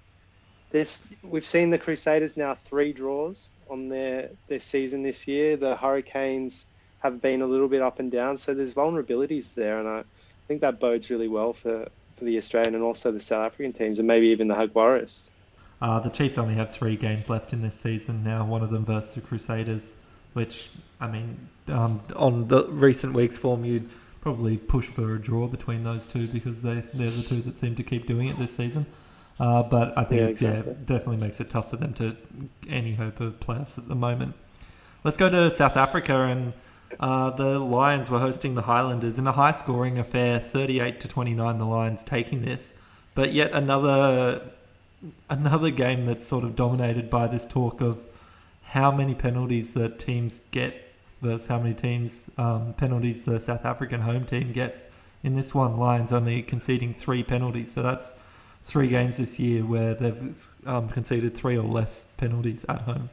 this we've seen the Crusaders now three draws on their their season this year. The Hurricanes have been a little bit up and down, so there's vulnerabilities there, and I think that bodes really well for, for the Australian and also the South African teams, and maybe even the Jaguares. Uh, the Chiefs only have three games left in this season now, one of them versus the Crusaders, which, I mean, um, on the recent weeks' form, you'd probably push for a draw between those two because they, they're the two that seem to keep doing it this season. Uh, but I think Yeah, it's, yeah, definitely makes it tough for them to any hope of playoffs at the moment. Let's go to South Africa and uh, the Lions were hosting the Highlanders in a high scoring affair, 38 to 29. The Lions taking this, but yet another another game that's sort of dominated by this talk of how many penalties the teams get versus how many teams um, penalties the South African home team gets. In this one, Lions only conceding three penalties, so that's three games this year where they've um, conceded three or less penalties at home.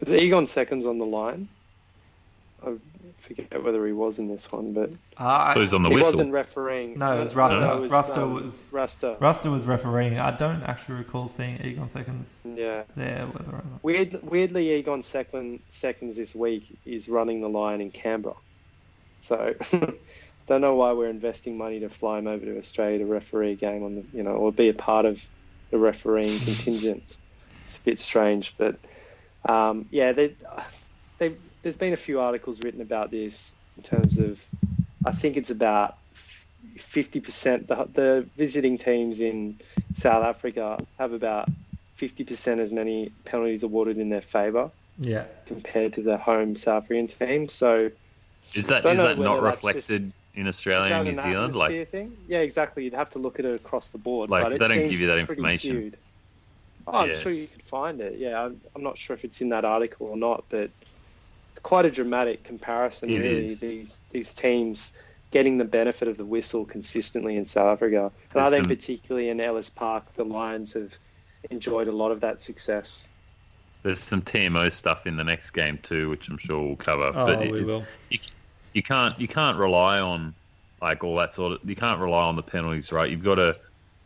Is Egon Seconds on the line? I forget whether he was in this one, but Uh, Who's on the he whistle? wasn't refereeing. No, it was No, Rasta. it Rasta um, was- Rasta. Rasta was refereeing. I don't actually recall seeing Egon Seconds Yeah. there, whether or not. Weird, weirdly, Egon second, seconds this week is running the line in Canberra. So, <laughs> don't know why we're investing money to fly him over to Australia to referee a game on the, you know, or be a part of the refereeing <laughs> contingent. It's a bit strange, but um, yeah, they, they, there's been a few articles written about this in terms of, I think it's about 50%. The, the visiting teams in South Africa have about 50% as many penalties awarded in their favour Yeah. compared to the home South African team. So Is that Don't that not whether that's reflected in Australia and New Zealand? Like, thing? Yeah, exactly. You'd have to look at it across the board. Like, but they don't give you that information. skewed. Oh, I'm sure you could find it. Yeah, I'm, I'm not sure if it's in that article or not, but it's quite a dramatic comparison, It really. is. These these teams getting the benefit of the whistle consistently in South Africa, and I There's think some- particularly in Ellis Park, the Lions have enjoyed a lot of that success. there's some TMO stuff in the next game too, which I'm sure we'll cover. Oh, but it- we it's- will. You, you can't you can't rely on like all that sort of. You can't rely on the penalties, right? You've got to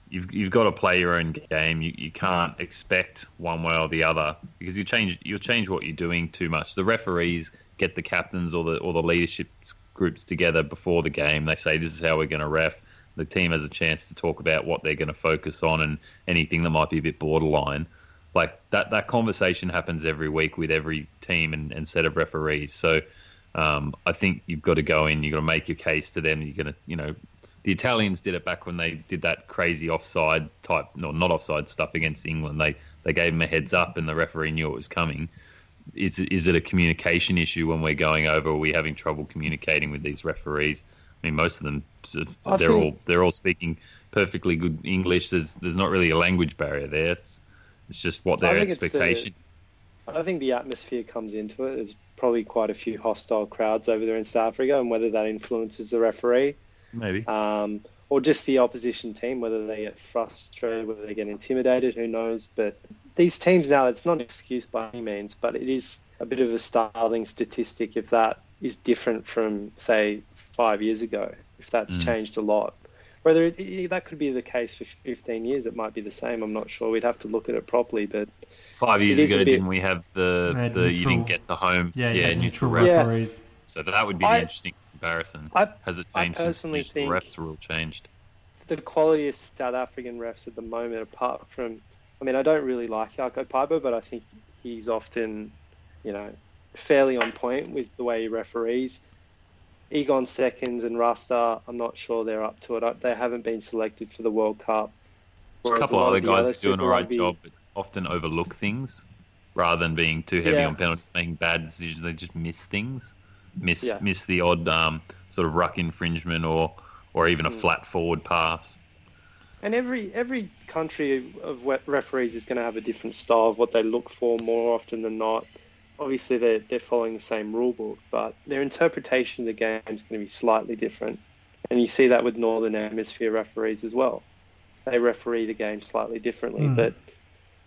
you've you've got to play your own game. You you can't expect one way or the other because you change you'll change what you're doing too much. The referees get the captains or the or the leadership groups together before the game. They say this is how we're going to ref. The team has a chance to talk about what they're going to focus on and anything that might be a bit borderline. Like that that conversation happens every week with every team and, and set of referees. So um, I think you've got to go in. You've got to make your case to them. You're going to, you know, the Italians did it back when they did that crazy offside type, no, not offside stuff against England. They they gave them a heads up, and the referee knew it was coming. Is is it a communication issue when we're going over? Are we having trouble communicating with these referees? I mean, most of them they're think- all they're all speaking perfectly good English. There's there's not really a language barrier there. It's it's just what their it's the- I think the atmosphere comes into it. There's probably quite a few hostile crowds over there in South Africa, and whether that influences the referee. Maybe. um, or just the opposition team, whether they get frustrated, whether they get intimidated, who knows. But these teams now, it's not an excuse by any means, but it is a bit of a startling statistic if that is different from, say, five years ago, if that's Mm. changed a lot. Whether it, it- that could be the case for 15 years, it might be the same. I'm not sure. We'd have to look at it properly, but Five years It is a ago, bit- didn't we have the, They had the you didn't get the home? Yeah, yeah, neutral ref. Yeah. referees. So that would be I- interesting comparison. I- Has it changed I personally since the think- refs rule changed? the quality of South African refs at the moment, apart from, I mean, I don't really like Jaco Peyper, but I think he's often, you know, fairly on point with the way he referees. Egon Seconds and Rasta, I'm not sure they're up to it. They haven't been selected for the World Cup. There's a couple lot other guys do an Super alright job, but often overlook things rather than being too heavy Yeah. on penalties, making bad decisions. They just miss things, miss Yeah. miss the odd um, sort of ruck infringement or or even a Mm. flat forward pass. And every every country of we- referees is going to have a different style of what they look for more often than not. Obviously, they're, they're following the same rule book, but their interpretation of the game is going to be slightly different. And you see that with Northern Hemisphere referees as well. They referee the game slightly differently, Mm. but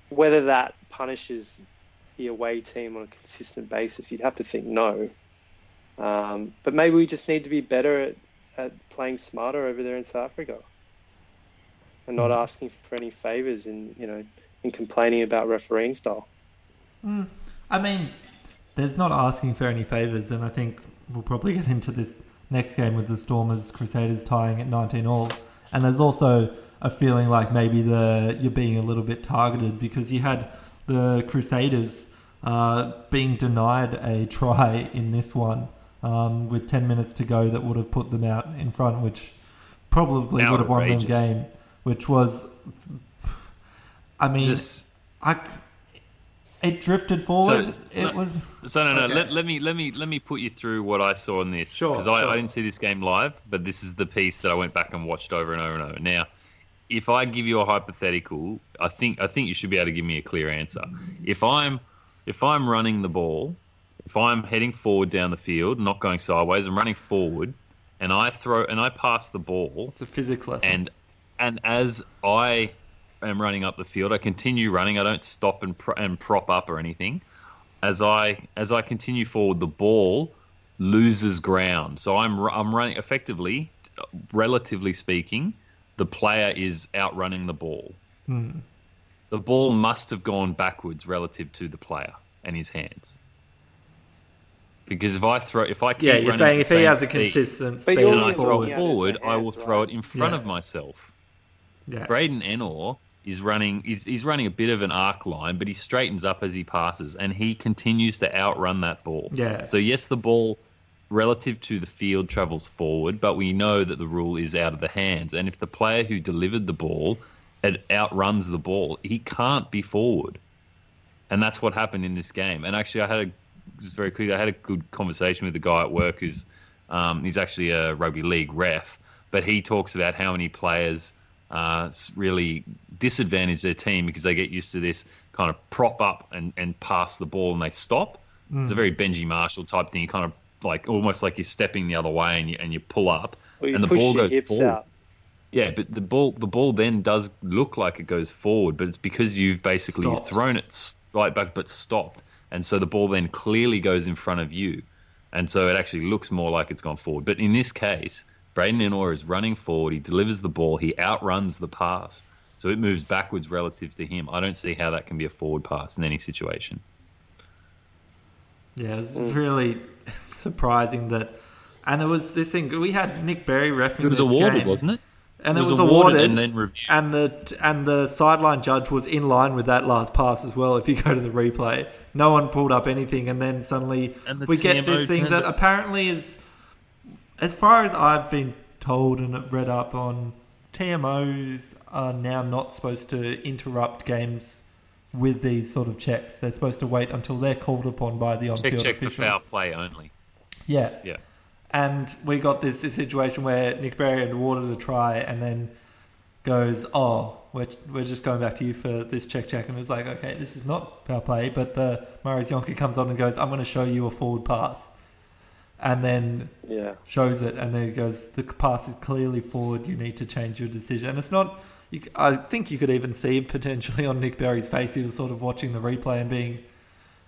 whether that punishes the away team on a consistent basis, you'd have to think no. Um, but maybe we just need to be better at, at playing smarter over there in South Africa and not Mm. asking for any favors and you know in complaining about refereeing style. I mean, there's not asking for any favours, and I think we'll probably get into this next game with the Stormers Crusaders tying at 19 all. And there's also a feeling like maybe the you're being a little bit targeted because you had the Crusaders uh, being denied a try in this one um, with 10 minutes to go that would have put them out in front, which probably would have won them Outrageous. game. Which was, I mean, Just I, it drifted forward. So, it no- was So no, no. Okay. Let, let me let me let me put you through what I saw in this Sure, because I, sure. I didn't see this game live, but this is the piece that I went back and watched over and over and over. Now, if I give you a hypothetical, I think I think you should be able to give me a clear answer. If I'm if I'm running the ball, if I'm heading forward down the field, not going sideways, I'm running forward, and I throw and I pass the ball, it's a physics lesson. and and as I am running up the field, I continue running. I don't stop and pro- and prop up or anything. As I as I continue forward, the ball loses ground. So I'm I'm running effectively, relatively speaking, the player is outrunning the ball. Hmm. The ball must have gone backwards relative to the player and his hands. Because if I throw, if I keep yeah, you're saying if he has a consistent But speed and I throw looking it forward, I will hands, throw it in front Yeah. of myself. yeah. Braydon Ennor is running. He's, he's running a bit of an arc line, but he straightens up as he passes, and he continues to outrun that ball. Yeah. So yes, the ball relative to the field travels forward, but we know that the rule is out of the hands. And if the player who delivered the ball it outruns the ball. He can't be forward, and that's what happened in this game. And actually, I had a just very quickly, I had a good conversation with a guy at work who's um, he's actually a rugby league ref, but he talks about how many players uh, really disadvantage their team because they get used to this kind of prop up and, and pass the ball and they stop. Mm. It's a very Benji Marshall type thing. You kind of like almost like you're stepping the other way and you and you pull up well, you and the ball goes forward. Out. Yeah, but the ball the ball then does look like it goes forward, but it's because you've basically stopped. thrown it right back but stopped, and so the ball then clearly goes in front of you, and so it actually looks more like it's gone forward. But in this case, Braydon Ennor is running forward. He delivers the ball. He outruns the pass, so it moves backwards relative to him. I don't see how that can be a forward pass in any situation. Yeah, it's really <laughs> surprising that and it was this thing we had Nick Berry refing. It was awarded, game, wasn't it? And it was, it was awarded, awarded, and then reviewed. And the and the sideline judge was in line with that last pass as well. If you go to the replay, no one pulled up anything, and then suddenly the we TMO get this thing that it. apparently is, as far as I've been told and read up on, TMOs are now not supposed to interrupt games with these sort of checks. They're supposed to wait until they're called upon by the on-field check, check officials. for foul play only. Yeah, yeah. And we got this, this situation where Nick Berry had awarded a try and then goes, "Oh, we're, we're just going back to you for this check check," and it's like, "Okay, this is not foul play." But the Marius Jonker comes on and goes, "I'm going to show you a forward pass," and then yeah. shows it, and then he goes, "The pass is clearly forward. You need to change your decision." And it's not. You, I think you could even see potentially on Nick Berry's face, he was sort of watching the replay and being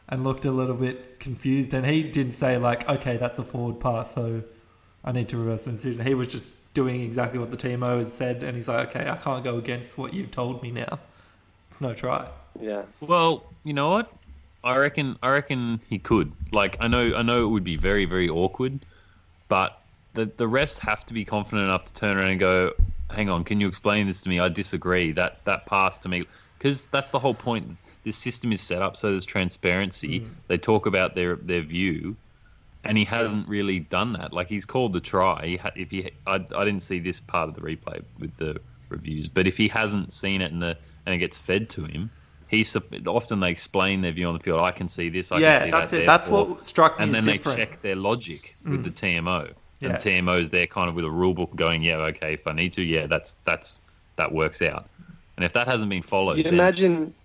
and looked a little bit confused. And he didn't say like, "Okay, that's a forward pass, so I need to reverse the decision." He was just doing exactly what the TMO has said, and he's like, "Okay, I can't go against what you've told me now. It's no try." Yeah. Well, you know what? I reckon. I reckon he could. Like, I know. I know it would be very, very awkward, but the the refs have to be confident enough to turn around and go, "Hang on, can you explain this to me? I disagree. That that pass to me." Because that's the whole point this system is set up so there's transparency. Mm. They talk about their their view, and he hasn't really done that. Like he's called the try. He ha- if he, I, I didn't see this part of the replay with the reviews, but if he hasn't seen it and the and it gets fed to him, he's often they explain their view on the field. I can see this. I yeah, can see that's that, it. That's what struck me. And then different. they check their logic mm. with the TMO. Yeah. And TMO is there kind of with a rule book going, yeah, okay, if I need to, yeah, that's that's that works out. And if that hasn't been followed, you'd then, imagine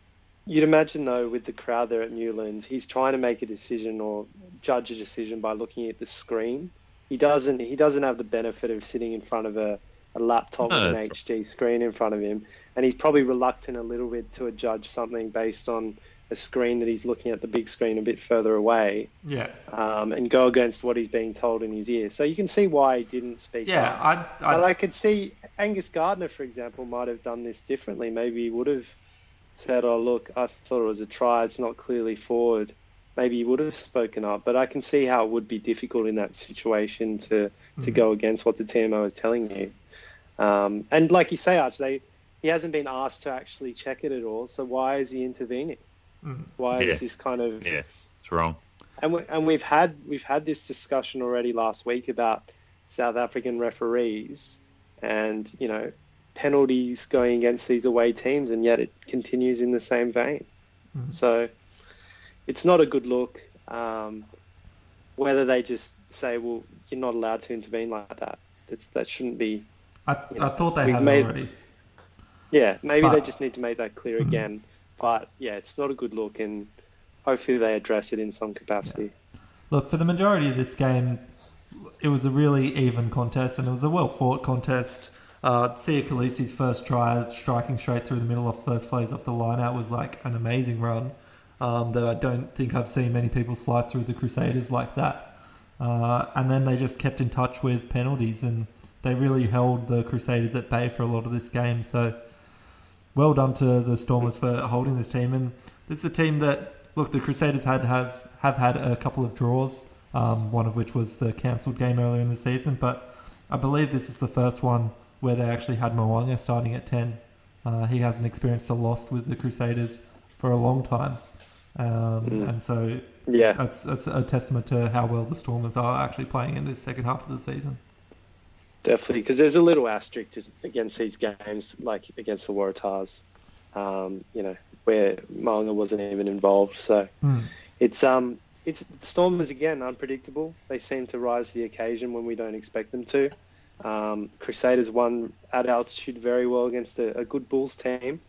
You'd imagine though, with the crowd there at Newlands, he's trying to make a decision or judge a decision by looking at the screen. He doesn't. He doesn't have the benefit of sitting in front of a, a laptop No, with an that's HD screen in front of him, and he's probably reluctant a little bit to judge something based on a screen that he's looking at the big screen a bit further away. Yeah. Um, and go against what he's being told in his ear. So you can see why he didn't speak Yeah, up. I, I, But I could see Angus Gardner, for example, might have done this differently. Maybe he would have said, "Oh, look, I thought it was a try. It's not clearly forward." Maybe he would have spoken up, but I can see how it would be difficult in that situation to to Mhm. go against what the TMO is telling you. Um, and like you say, Arch, they he hasn't been asked to actually check it at all. So why is he intervening? Mm. Why Yeah. is this kind of yeah, it's wrong. and we, and we've had we've had this discussion already last week about South African referees and you know penalties going against these away teams, and yet it continues in the same vein. Mhm. So it's not a good look. Um, whether they just say, "Well, you're not allowed to intervene like that," That's, that shouldn't be. I, I thought they had made- already. Yeah, maybe they just need to make that clear Mhm. again. But yeah, it's not a good look, and hopefully they address it in some capacity. Look, for the majority of this game, it was a really even contest and it was a well fought contest. Uh, Siya Kolisi's first try, striking straight through the middle of first plays off the line out, was like an amazing run um, that I don't think I've seen many people slice through the Crusaders like that. Uh, and then they just kept in touch with penalties and they really held the Crusaders at bay for a lot of this game. So well done to the Stormers for holding this team. And this is a team that, look, the Crusaders had have, have had a couple of draws, um, one of which was the cancelled game earlier in the season. But I believe this is the first one where they actually had Mo'unga starting at 10. Uh, he hasn't experienced a loss with the Crusaders for a long time. Um, Mm. And so Yeah, that's, that's a testament to how well the Stormers are actually playing in this second half of the season. definitely, because there's a little asterisk against these games, like against the Waratahs, um, you know, where Mo'unga wasn't even involved. So Mm. it's um, it's Stormers again unpredictable. They seem to rise to the occasion when we don't expect them to. Um, Crusaders won at altitude very well against a, a good Bulls team,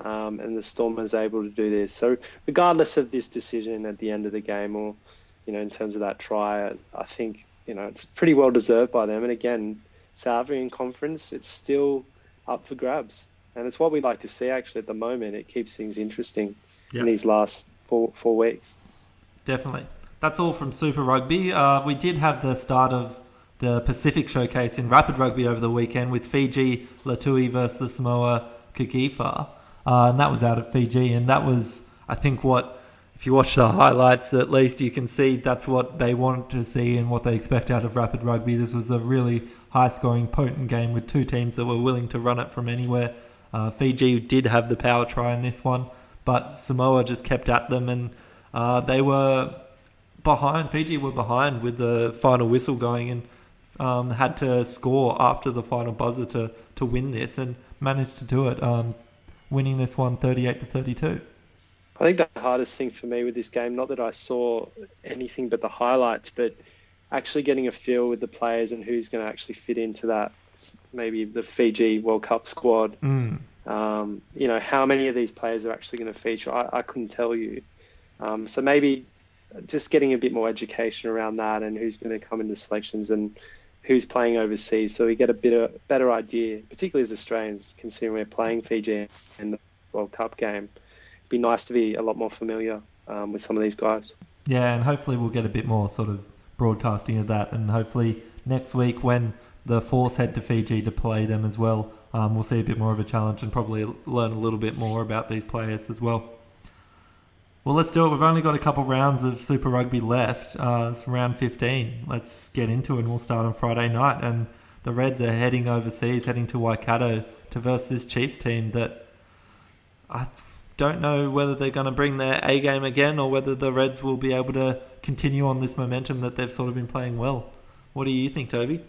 um, and the Stormers able to do this. So regardless of this decision at the end of the game, or you know, in terms of that try, I think you know it's pretty well deserved by them. And again, South African Conference, it's still up for grabs, and it's what we'd like to see actually at the moment. It keeps things interesting Yep. in these last four four weeks. Definitely. That's all from Super Rugby. Uh, we did have the start of the Pacific Showcase in Rapid Rugby over the weekend with Fiji Latui versus the Samoa Kagifa. Uh, and that was out at Fiji. And that was, I think, what, if you watch the highlights, at least you can see that's what they want to see and what they expect out of Rapid Rugby. This was a really high scoring, potent game with two teams that were willing to run it from anywhere. Uh, Fiji did have the power try in this one, but Samoa just kept at them and uh, they were behind. Fiji were behind with the final whistle going and um, had to score after the final buzzer to, to win this and managed to do it, um, winning this one 38 to 32. I think the hardest thing for me with this game, not that I saw anything but the highlights, but actually getting a feel with the players and who's going to actually fit into that, maybe the Fiji World Cup squad. Mm. Um, you know, how many of these players are actually going to feature? I, I couldn't tell you. Um, so maybe just getting a bit more education around that and who's going to come into selections and who's playing overseas, so we get a bit of, better idea, particularly as Australians, considering we're playing Fiji in the World Cup game. It'd be nice to be a lot more familiar um, with some of these guys. Yeah, and hopefully we'll get a bit more sort of broadcasting of that. And hopefully next week when the Force head to Fiji to play them as well, um, we'll see a bit more of a challenge and probably learn a little bit more about these players as well. Well, let's do it. We've only got a couple rounds of Super Rugby left. Uh, it's round 15. Let's get into it and we'll start on Friday night. And the Reds are heading overseas, heading to Waikato to versus this Chiefs team that I don't know whether they're going to bring their A game again or whether the Reds will be able to continue on this momentum that they've sort of been playing well. What do you think, Toby?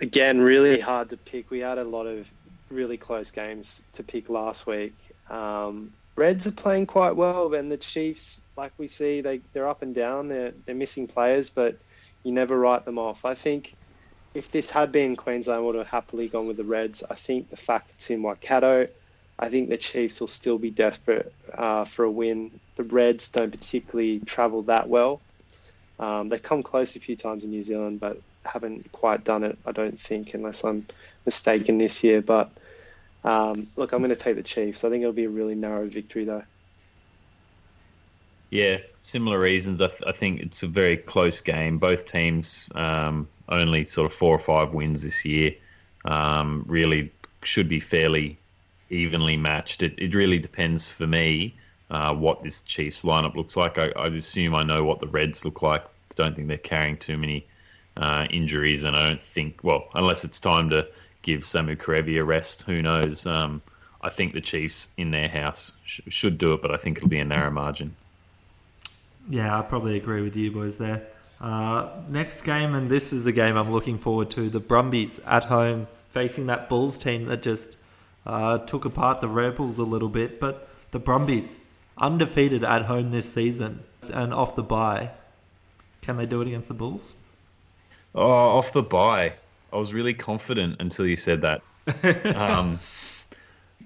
Again, really hard to pick. We had a lot of really close games to pick last week. Um, Reds are playing quite well, and the Chiefs, like we see, they they're up and down. They're they're missing players, but you never write them off. I think if this had been Queensland, I would have happily gone with the Reds. I think the fact it's in Waikato, I think the Chiefs will still be desperate uh, for a win. The Reds don't particularly travel that well. Um, they've come close a few times in New Zealand, but haven't quite done it. I don't think, unless I'm mistaken this year. But um, look, I'm going to take the Chiefs. I think it'll be a really narrow victory, though. Yeah, similar reasons. I, th- I think it's a very close game. Both teams um, only sort of four or five wins this year. Um, really should be fairly evenly matched. It, it really depends for me uh, what this Chiefs lineup looks like. I, I assume I know what the Reds look like. Don't think they're carrying too many uh, injuries, and I don't think well, unless it's time to give Samu Kerevi a rest. Who knows? Um, I think the Chiefs in their house sh- should do it, but I think it'll be a narrow margin. Yeah, I probably agree with you boys there. Uh, next game, and this is the game I'm looking forward to the Brumbies at home facing that Bulls team that just uh, took apart the Rebels a little bit. But the Brumbies, undefeated at home this season and off the bye. Can they do it against the Bulls? Oh, off the bye. I was really confident until you said that. <laughs> um,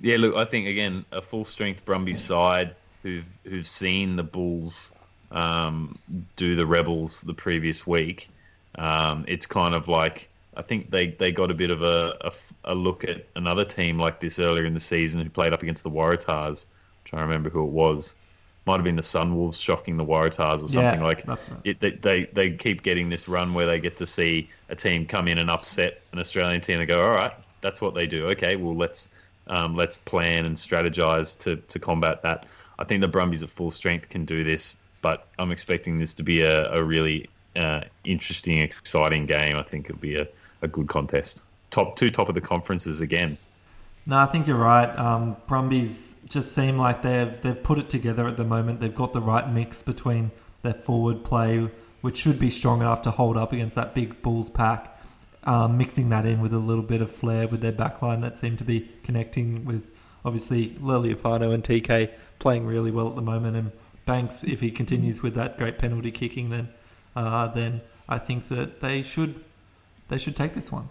yeah, look, I think again a full strength Brumbies side who've who've seen the Bulls um, do the Rebels the previous week. Um, it's kind of like I think they, they got a bit of a, a, a look at another team like this earlier in the season who played up against the Waratahs. I'm trying to remember who it was. Might have been the Sunwolves shocking the Waratahs or something Yeah, like. that's right. It, they, they they keep getting this run where they get to see a team come in and upset an Australian team and go, all right, that's what they do. Okay, well let's um, let's plan and strategize to to combat that. I think the Brumbies at full strength can do this, but I'm expecting this to be a, a really uh, interesting, exciting game. I think it'll be a, a good contest. Top two top of the conferences again. No, I think you're right. Um, Brumbies just seem like they've they've put it together at the moment. They've got the right mix between their forward play, which should be strong enough to hold up against that big Bulls pack, um, mixing that in with a little bit of flair with their backline that seemed to be connecting with obviously Lealiifano and TK playing really well at the moment, and Banks if he continues with that great penalty kicking, then uh, then I think that they should they should take this one.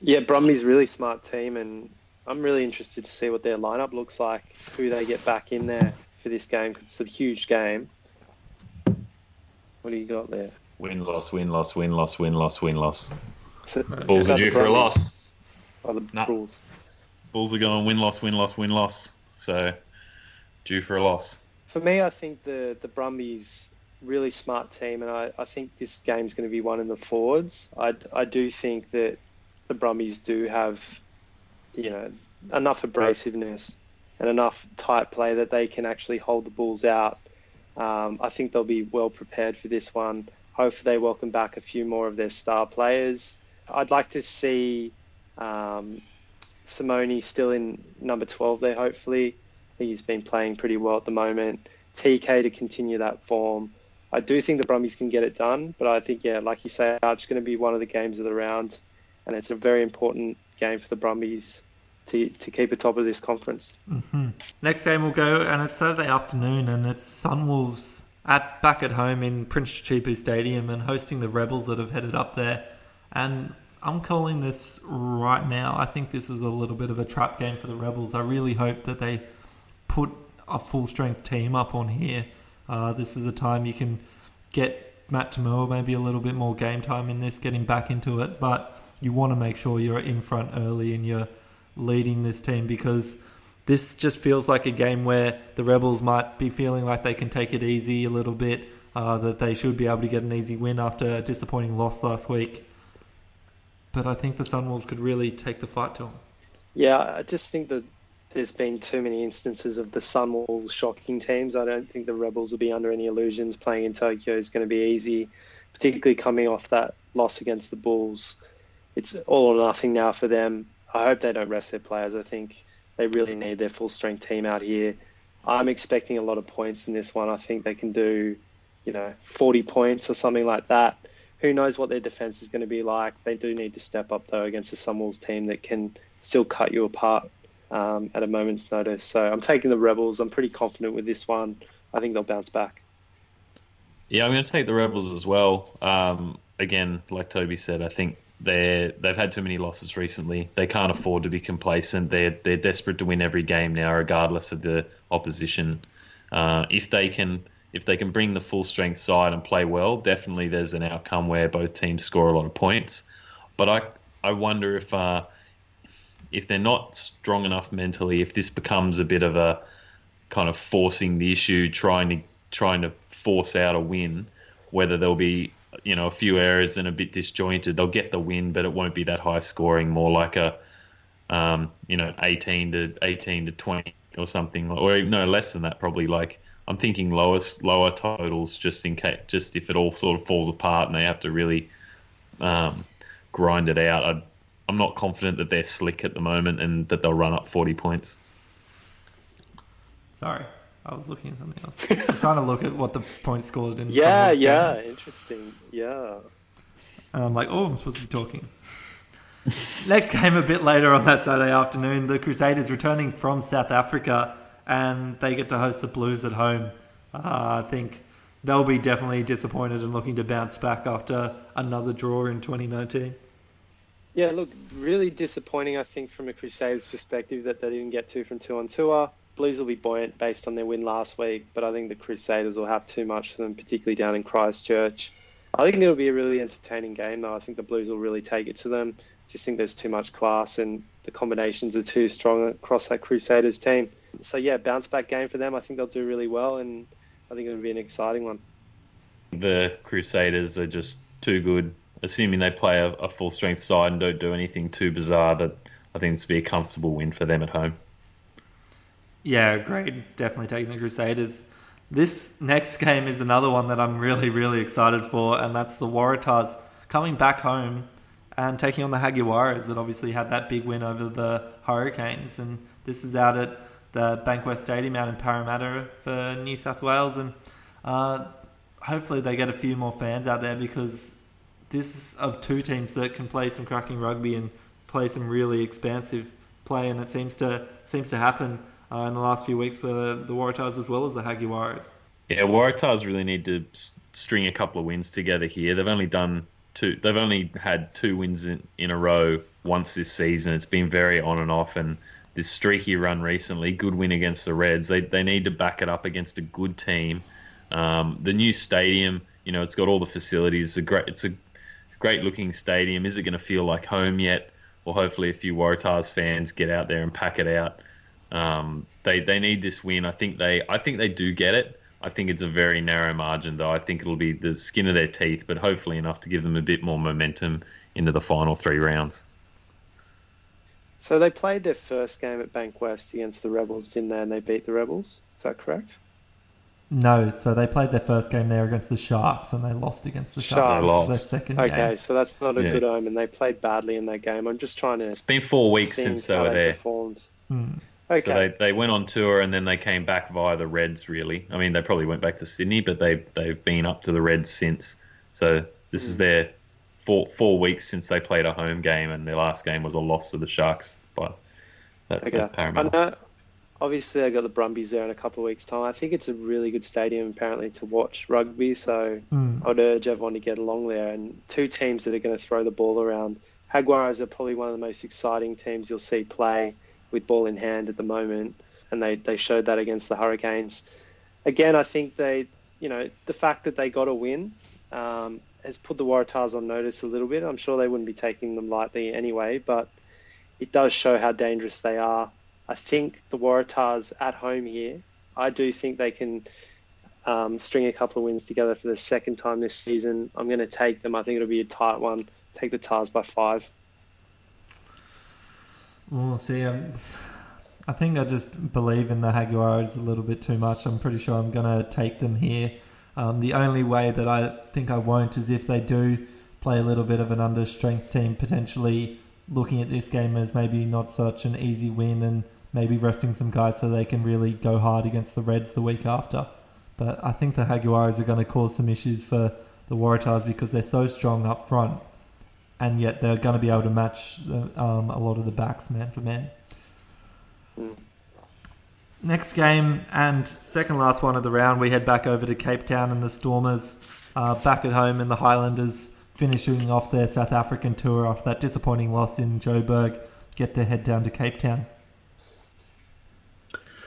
Yeah, Brumby's really smart team, and I'm really interested to see what their lineup looks like, who they get back in there for this game because it's a huge game. What do you got there? Win loss, win loss, win loss, win loss, win loss. So, Bulls are due for a loss. Oh, the Nah. Bulls. Bulls are going win loss, win loss, win loss. So due for a loss. For me, I think the the Brumbies really smart team, and I, I think this game's going to be one in the forwards. I, I do think that the Brumbies do have, you know, enough abrasiveness and enough tight play that they can actually hold the Bulls out. Um, I think they'll be well prepared for this one. Hopefully, they welcome back a few more of their star players. I'd like to see um, Simone still in number 12 there, hopefully. He's been playing pretty well at the moment. TK to continue that form. I do think the Brumbies can get it done, but I think, yeah, like you say, it's going to be one of the games of the round, and it's a very important game for the Brumbies to, to keep atop of this conference. Next game will go, and it's Saturday afternoon, and it's Sunwolves at back at home in Prince Chichibu Stadium and hosting the Rebels that have headed up there. And I'm calling this right now. I think this is a little bit of a trap game for the Rebels. I really hope that they put a full strength team up on here. Uh, this is a time you can get Matt To'omua maybe a little bit more game time in this, getting back into it, but you want to make sure you're in front early and you're leading this team because this just feels like a game where the Rebels might be feeling like they can take it easy a little bit, uh, that they should be able to get an easy win after a disappointing loss last week. But I think the Sunwolves could really take the fight to them. Yeah, I just think that there's been too many instances of the Sunwolves shocking teams. I don't think the Rebels will be under any illusions. Playing in Tokyo is going to be easy, particularly coming off that loss against the Bulls. It's all or nothing now for them. I hope they don't rest their players. I think they really need their full strength team out here. I'm expecting a lot of points in this one. I think they can do, you know, 40 points or something like that. Who knows what their defense is going to be like? They do need to step up though against a Sunwolves team that can still cut you apart um, at a moment's notice. So I'm taking the Rebels. I'm pretty confident with this one. I think they'll bounce back. Yeah, I'm going to take the Rebels as well. Um, again, like Toby said, I think they they've had too many losses recently. They can't afford to be complacent. They're they're desperate to win every game now, regardless of the opposition. Uh, if they can if they can bring the full strength side and play well, definitely there's an outcome where both teams score a lot of points. But I I wonder if uh, if they're not strong enough mentally, if this becomes a bit of a kind of forcing the issue, trying to trying to force out a win, whether there'll be you know a few errors and a bit disjointed, they'll get the win, but it won't be that high scoring. More like a um, you know eighteen to eighteen to twenty or something, or even no less than that probably. Like I'm thinking lowest lower totals just in case, just if it all sort of falls apart and they have to really um, grind it out. I, I'm not confident that they're slick at the moment and that they'll run up 40 points. Sorry, I was looking at something else. <laughs> I was trying to look at what the points scored in. Yeah, Sunwolves game. yeah, interesting. Yeah. And I'm like, oh, I'm supposed to be talking. <laughs> Next game a bit later on that Saturday afternoon, the Crusaders returning from South Africa and they get to host the Blues at home. Uh, I think they'll be definitely disappointed and looking to bounce back after another draw in 2019. Yeah, look, really disappointing, I think, from a Crusaders perspective that they didn't get two from two on tour. Blues will be buoyant based on their win last week, but I think the Crusaders will have too much for them, particularly down in Christchurch. I think it'll be a really entertaining game, though. I think the Blues will really take it to them. Just think there's too much class and the combinations are too strong across that Crusaders team. So, yeah, bounce back game for them. I think they'll do really well, and I think it'll be an exciting one. The Crusaders are just too good. Assuming they play a, a full strength side and don't do anything too bizarre, but I think will be a comfortable win for them at home. Yeah, great. Definitely taking the Crusaders. This next game is another one that I'm really, really excited for, and that's the Waratahs coming back home and taking on the Jaguares that obviously had that big win over the Hurricanes. And this is out at the Bankwest Stadium out in Parramatta for New South Wales. And uh, hopefully they get a few more fans out there because this is of two teams that can play some cracking rugby and play some really expansive play, and it seems to seems to happen uh, in the last few weeks for the Waratahs as well as the Jaguares. Yeah, Waratahs really need to string a couple of wins together here. They've only done two. They've only had two wins in, in a row once this season. It's been very on and off, and this streaky run recently, good win against the Reds. They they need to back it up against a good team. Um, the new stadium, you know, it's got all the facilities. It's a great, it's a great looking stadium. Is it going to feel like home yet? Well, hopefully, a few Waratahs fans get out there and pack it out. Um, they they need this win. I think they I think they do get it. I think it's a very narrow margin, though. I think it'll be the skin of their teeth, but hopefully enough to give them a bit more momentum into the final three rounds. So they played their first game at Bankwest against the Rebels, didn't they? And they beat the Rebels. Is that correct? No, so they played their first game there against the Sharks and they lost against the Sharks. Sharks. Their second okay, game. so that's not a Yeah. good omen. They played badly in that game. I'm just trying to It's been four weeks since they were there. performed. Hmm. Okay. So they, they went on tour and then they came back via the Reds. Really, I mean they probably went back to Sydney, but they they've been up to the Reds since. So this Hmm. is their four four weeks since they played a home game, and their last game was a loss to the Sharks by that, Okay. that I know. Obviously, they got the Brumbies there in a couple of weeks' time. I think it's a really good stadium, apparently, to watch rugby. So Hmm. I'd urge everyone to get along there. And two teams that are going to throw the ball around. Jaguars are probably one of the most exciting teams you'll see play with ball in hand at the moment, and they they showed that against the Hurricanes. Again, I think they, you know, the fact that they got a win um, has put the Waratahs on notice a little bit. I'm sure they wouldn't be taking them lightly anyway, but it does show how dangerous they are. I think the Waratahs at home here, I do think they can um, string a couple of wins together for the second time this season. I'm going to take them. I think it'll be a tight one. Take the Tahs by five. We'll see. Um, I think I just believe in the Jaguars a little bit too much. I'm pretty sure I'm going to take them here. Um, the only way that I think I won't is if they do play a little bit of an under strength team, potentially looking at this game as maybe not such an easy win and maybe resting some guys so they can really go hard against the Reds the week after. But I think the Jaguars are going to cause some issues for the Waratahs because they're so strong up front and yet they're going to be able to match the, um, a lot of the backs man for man. Next game and second last one of the round, we head back over to Cape Town and the Stormers uh, back at home, and the Highlanders finishing off their South African tour after that disappointing loss in Joburg, get to head down to Cape Town.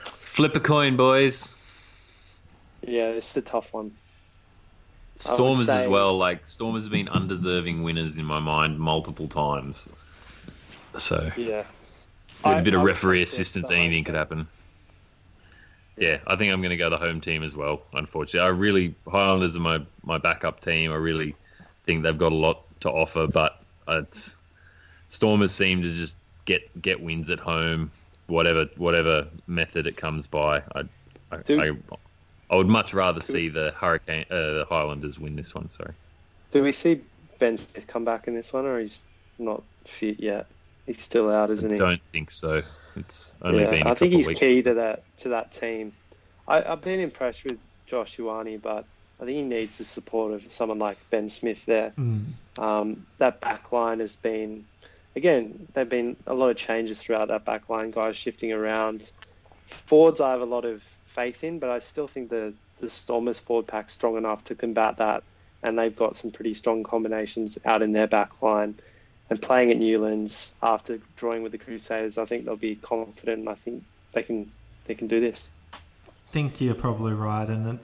Flip a coin, boys. Yeah, it's a tough one. Stormers say- as well. Like Stormers have been undeserving winners in my mind multiple times. So Yeah. with a I- bit of I would referee assistance, anything could happen. Yeah, I think I'm going to go the home team as well. Unfortunately, I really Highlanders are my my backup team. I really think they've got a lot to offer, but it's Stormers seem to just get get wins at home, whatever whatever method it comes by. I I, Do- I, I would much rather see the Hurricane uh, the Highlanders win this one. Sorry. Do we see Ben Smith come back in this one, or he's not fit yet? He's still out, isn't he? I don't think so. It's only yeah, been. I I think he's key to that to that team. I, I've been impressed with Josh Ioane, but I think he needs the support of someone like Ben Smith there. Mm. Um, that back line has been, again, there have been a lot of changes throughout that back line, guys shifting around. Forwards, I have a lot of faith in, but I still think the, the Stormers forward pack's strong enough to combat that, and they've got some pretty strong combinations out in their back line. And playing at Newlands after drawing with the Crusaders, I think they'll be confident, and I think they can they can do this. I think you're probably right, and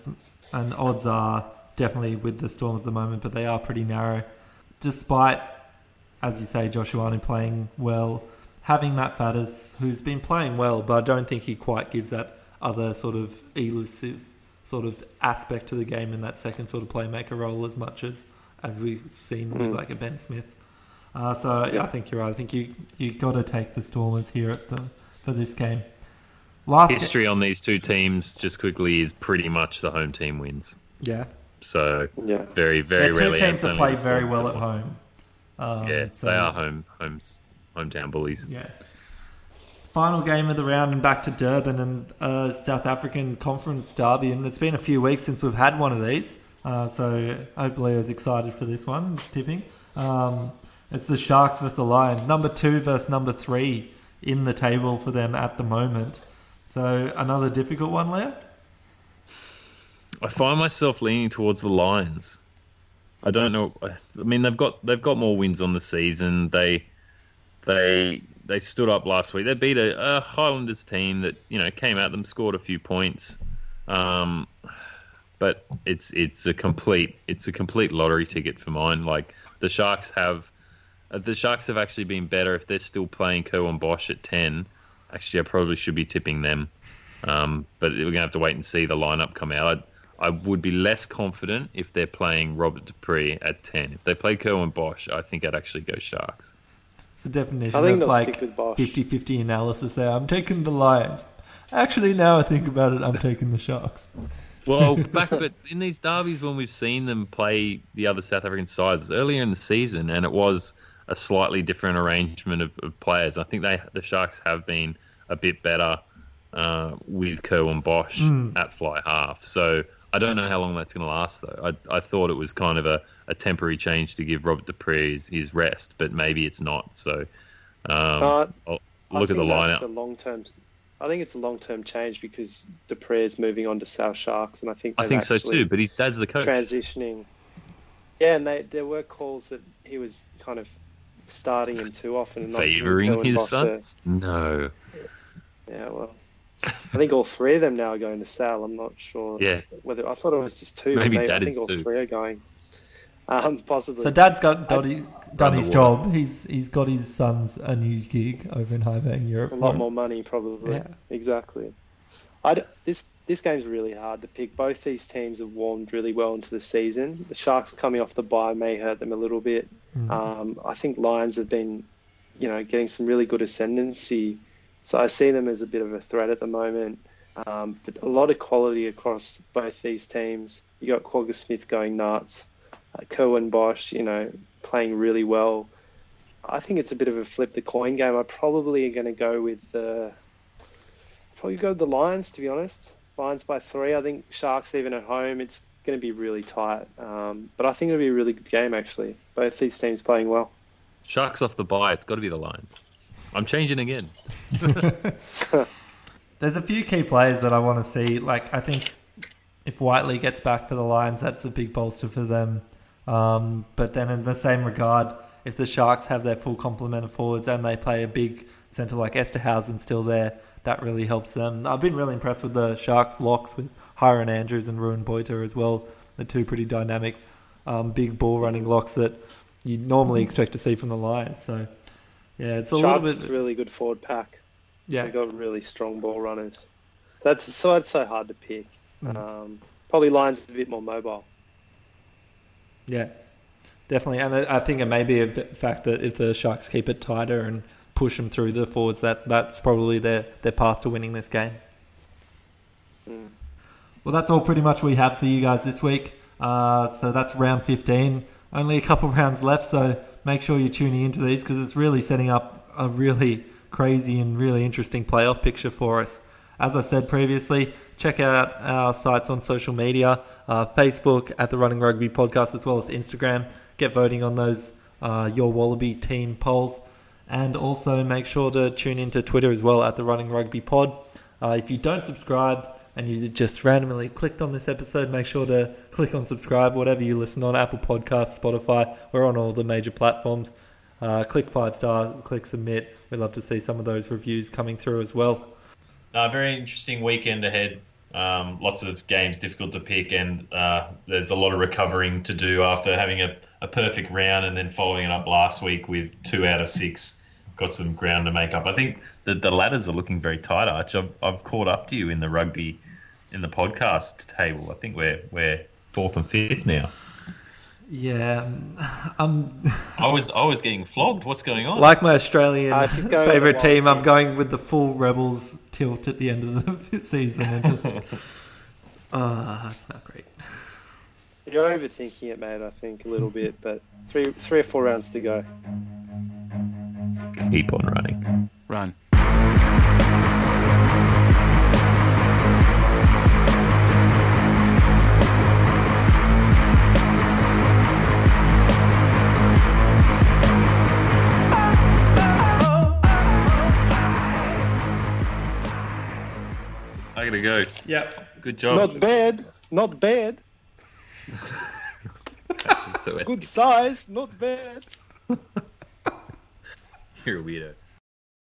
and odds are definitely with the Storms at the moment, but they are pretty narrow. Despite, as you say, Josh Ioane playing well, having Matt Faddes, who's been playing well, but I don't think he quite gives that other sort of elusive sort of aspect to the game in that second sort of playmaker role as much as as we've seen with Mm. like a Ben Smith. Uh, so yeah, I think you're right. I think you you got to take the Stormers here at the for this game. Last ga- history on these two teams, just quickly, is pretty much the home team wins. yeah. So Yeah. very, very They're two rarely. teams that only play very well at home. Um, Yeah, so- they are home, homes, hometown bullies. Yeah. Final game of the round and back to Durban and uh, South African Conference derby, and it's been a few weeks since we've had one of these. Uh, so hopefully I was excited for this one. Just tipping. Um, it's the Sharks versus the Lions. Number two versus number three in the table for them at the moment. So another difficult one, Leo. I find myself leaning towards the Lions. I don't know. I mean, they've got they've got more wins on the season. They they they stood up last week. They beat a, a Highlanders team that you know came at them, scored a few points. Um, but it's it's a complete it's a complete lottery ticket for mine. Like the Sharks have uh, the Sharks have actually been better if they're still playing Curwin Bosch at ten. Actually, I probably should be tipping them, um, but we're gonna have to wait and see the lineup come out. I, I would be less confident if they're playing Robert du Preez at 10. If they play Curwin Bosch, I think I'd actually go Sharks. It's a definition of like 50 50 analysis there. I'm taking the Lions. Actually, now I think about it, I'm taking the Sharks. Well, <laughs> back but in these derbies when we've seen them play the other South African sides earlier in the season, and it was a slightly different arrangement of, of players. I think they the Sharks have been a bit better uh, with Curwin Bosch mm. at fly half. So I don't know how long that's going to last, though. I, I thought it was kind of a, a temporary change to give Robert du Preez his, his rest, but maybe it's not. So um, uh, look at the lineup. A long term. I think it's a long term change because du Preez is moving on to Sale Sharks, and I think I think so too. But his dad's the coach. Transitioning. Yeah, and they, there were calls that he was kind of starting him too often, and favoring his sons. No. Yeah, well, I think all three of them now are going to Sale. I'm not sure. Yeah. Whether I thought it was just two. Maybe, maybe I think all too. three are going. Um, possibly. So Dad's got his job. He's he's got his sons a new gig over in Highbank, Europe. A lot more money, probably. Yeah. Exactly. I this this game's really hard to pick. Both these teams have warmed really well into the season. The Sharks coming off the bye may hurt them a little bit. Mm. Um, I think Lions have been, you know, getting some really good ascendancy so I see them as a bit of a threat at the moment. Um, but a lot of quality across both these teams. You got Kwagga Smith going nuts, uh, Curwin Bosch, you know, playing really well. I think it's a bit of a flip the coin game. I probably am going to go with the probably go with the Lions to be honest. Lions by three. I think Sharks even at home. It's going to be really tight. Um, but I think it'll be a really good game actually. Both these teams playing well. Sharks off the bye. It's got to be the Lions. I'm changing again. <laughs> <laughs> There's a few key players that I want to see. Like I think if Whiteley gets back for the Lions, that's a big bolster for them. Um, but then in the same regard, if the Sharks have their full complement of forwards and they play a big centre like Esterhuizen still there, that really helps them. I've been really impressed with the Sharks locks with Hyron Andrews and Ruben Boyter as well. The two pretty dynamic, um, big ball running locks that you normally expect to see from the Lions. So yeah, it's a Sharks little bit really good forward pack. Yeah, they got really strong ball runners. That's so it's so hard to pick. Mm. Um, probably Lions a bit more mobile. Yeah, definitely, and I think it may be a fact that if the Sharks keep it tighter and push them through the forwards, that that's probably their their path to winning this game. Mm. Well, that's all pretty much we have for you guys this week. Uh, so that's round 15. Only a couple rounds left, so make sure you're tuning into these because it's really setting up a really crazy and really interesting playoff picture for us. As I said previously, check out our sites on social media uh, Facebook at the Running Rugby Podcast, as well as Instagram. Get voting on those uh, Your Wallaby team polls. And also make sure to tune into Twitter as well at the Running Rugby Pod. Uh, if you don't subscribe, and you just randomly clicked on this episode, make sure to click on subscribe, whatever you listen on Apple Podcasts, Spotify. We're on all the major platforms. Uh, click five star, click submit. We'd love to see some of those reviews coming through as well. Uh, very interesting weekend ahead. Um, lots of games difficult to pick, and uh, there's a lot of recovering to do after having a, a perfect round and then following it up last week with two out of six. Got some ground to make up. I think the, the ladders are looking very tight, Arch. I've, I've caught up to you in the rugby, in the podcast table. I think we're we're fourth and fifth now. Yeah, <laughs> um, I was I was getting flogged. What's going on? Like my Australian uh, <laughs> favorite team, I'm going with the full Rebels tilt at the end of the <laughs> season, and just ah, uh, it's not great. You're overthinking it, mate. I think a little bit, but three three or four rounds to go. Keep on running. Run. I gotta go. Yep. Good job. Not bad. Not bad. <laughs> Good size. Not bad. <laughs> You're a weirdo.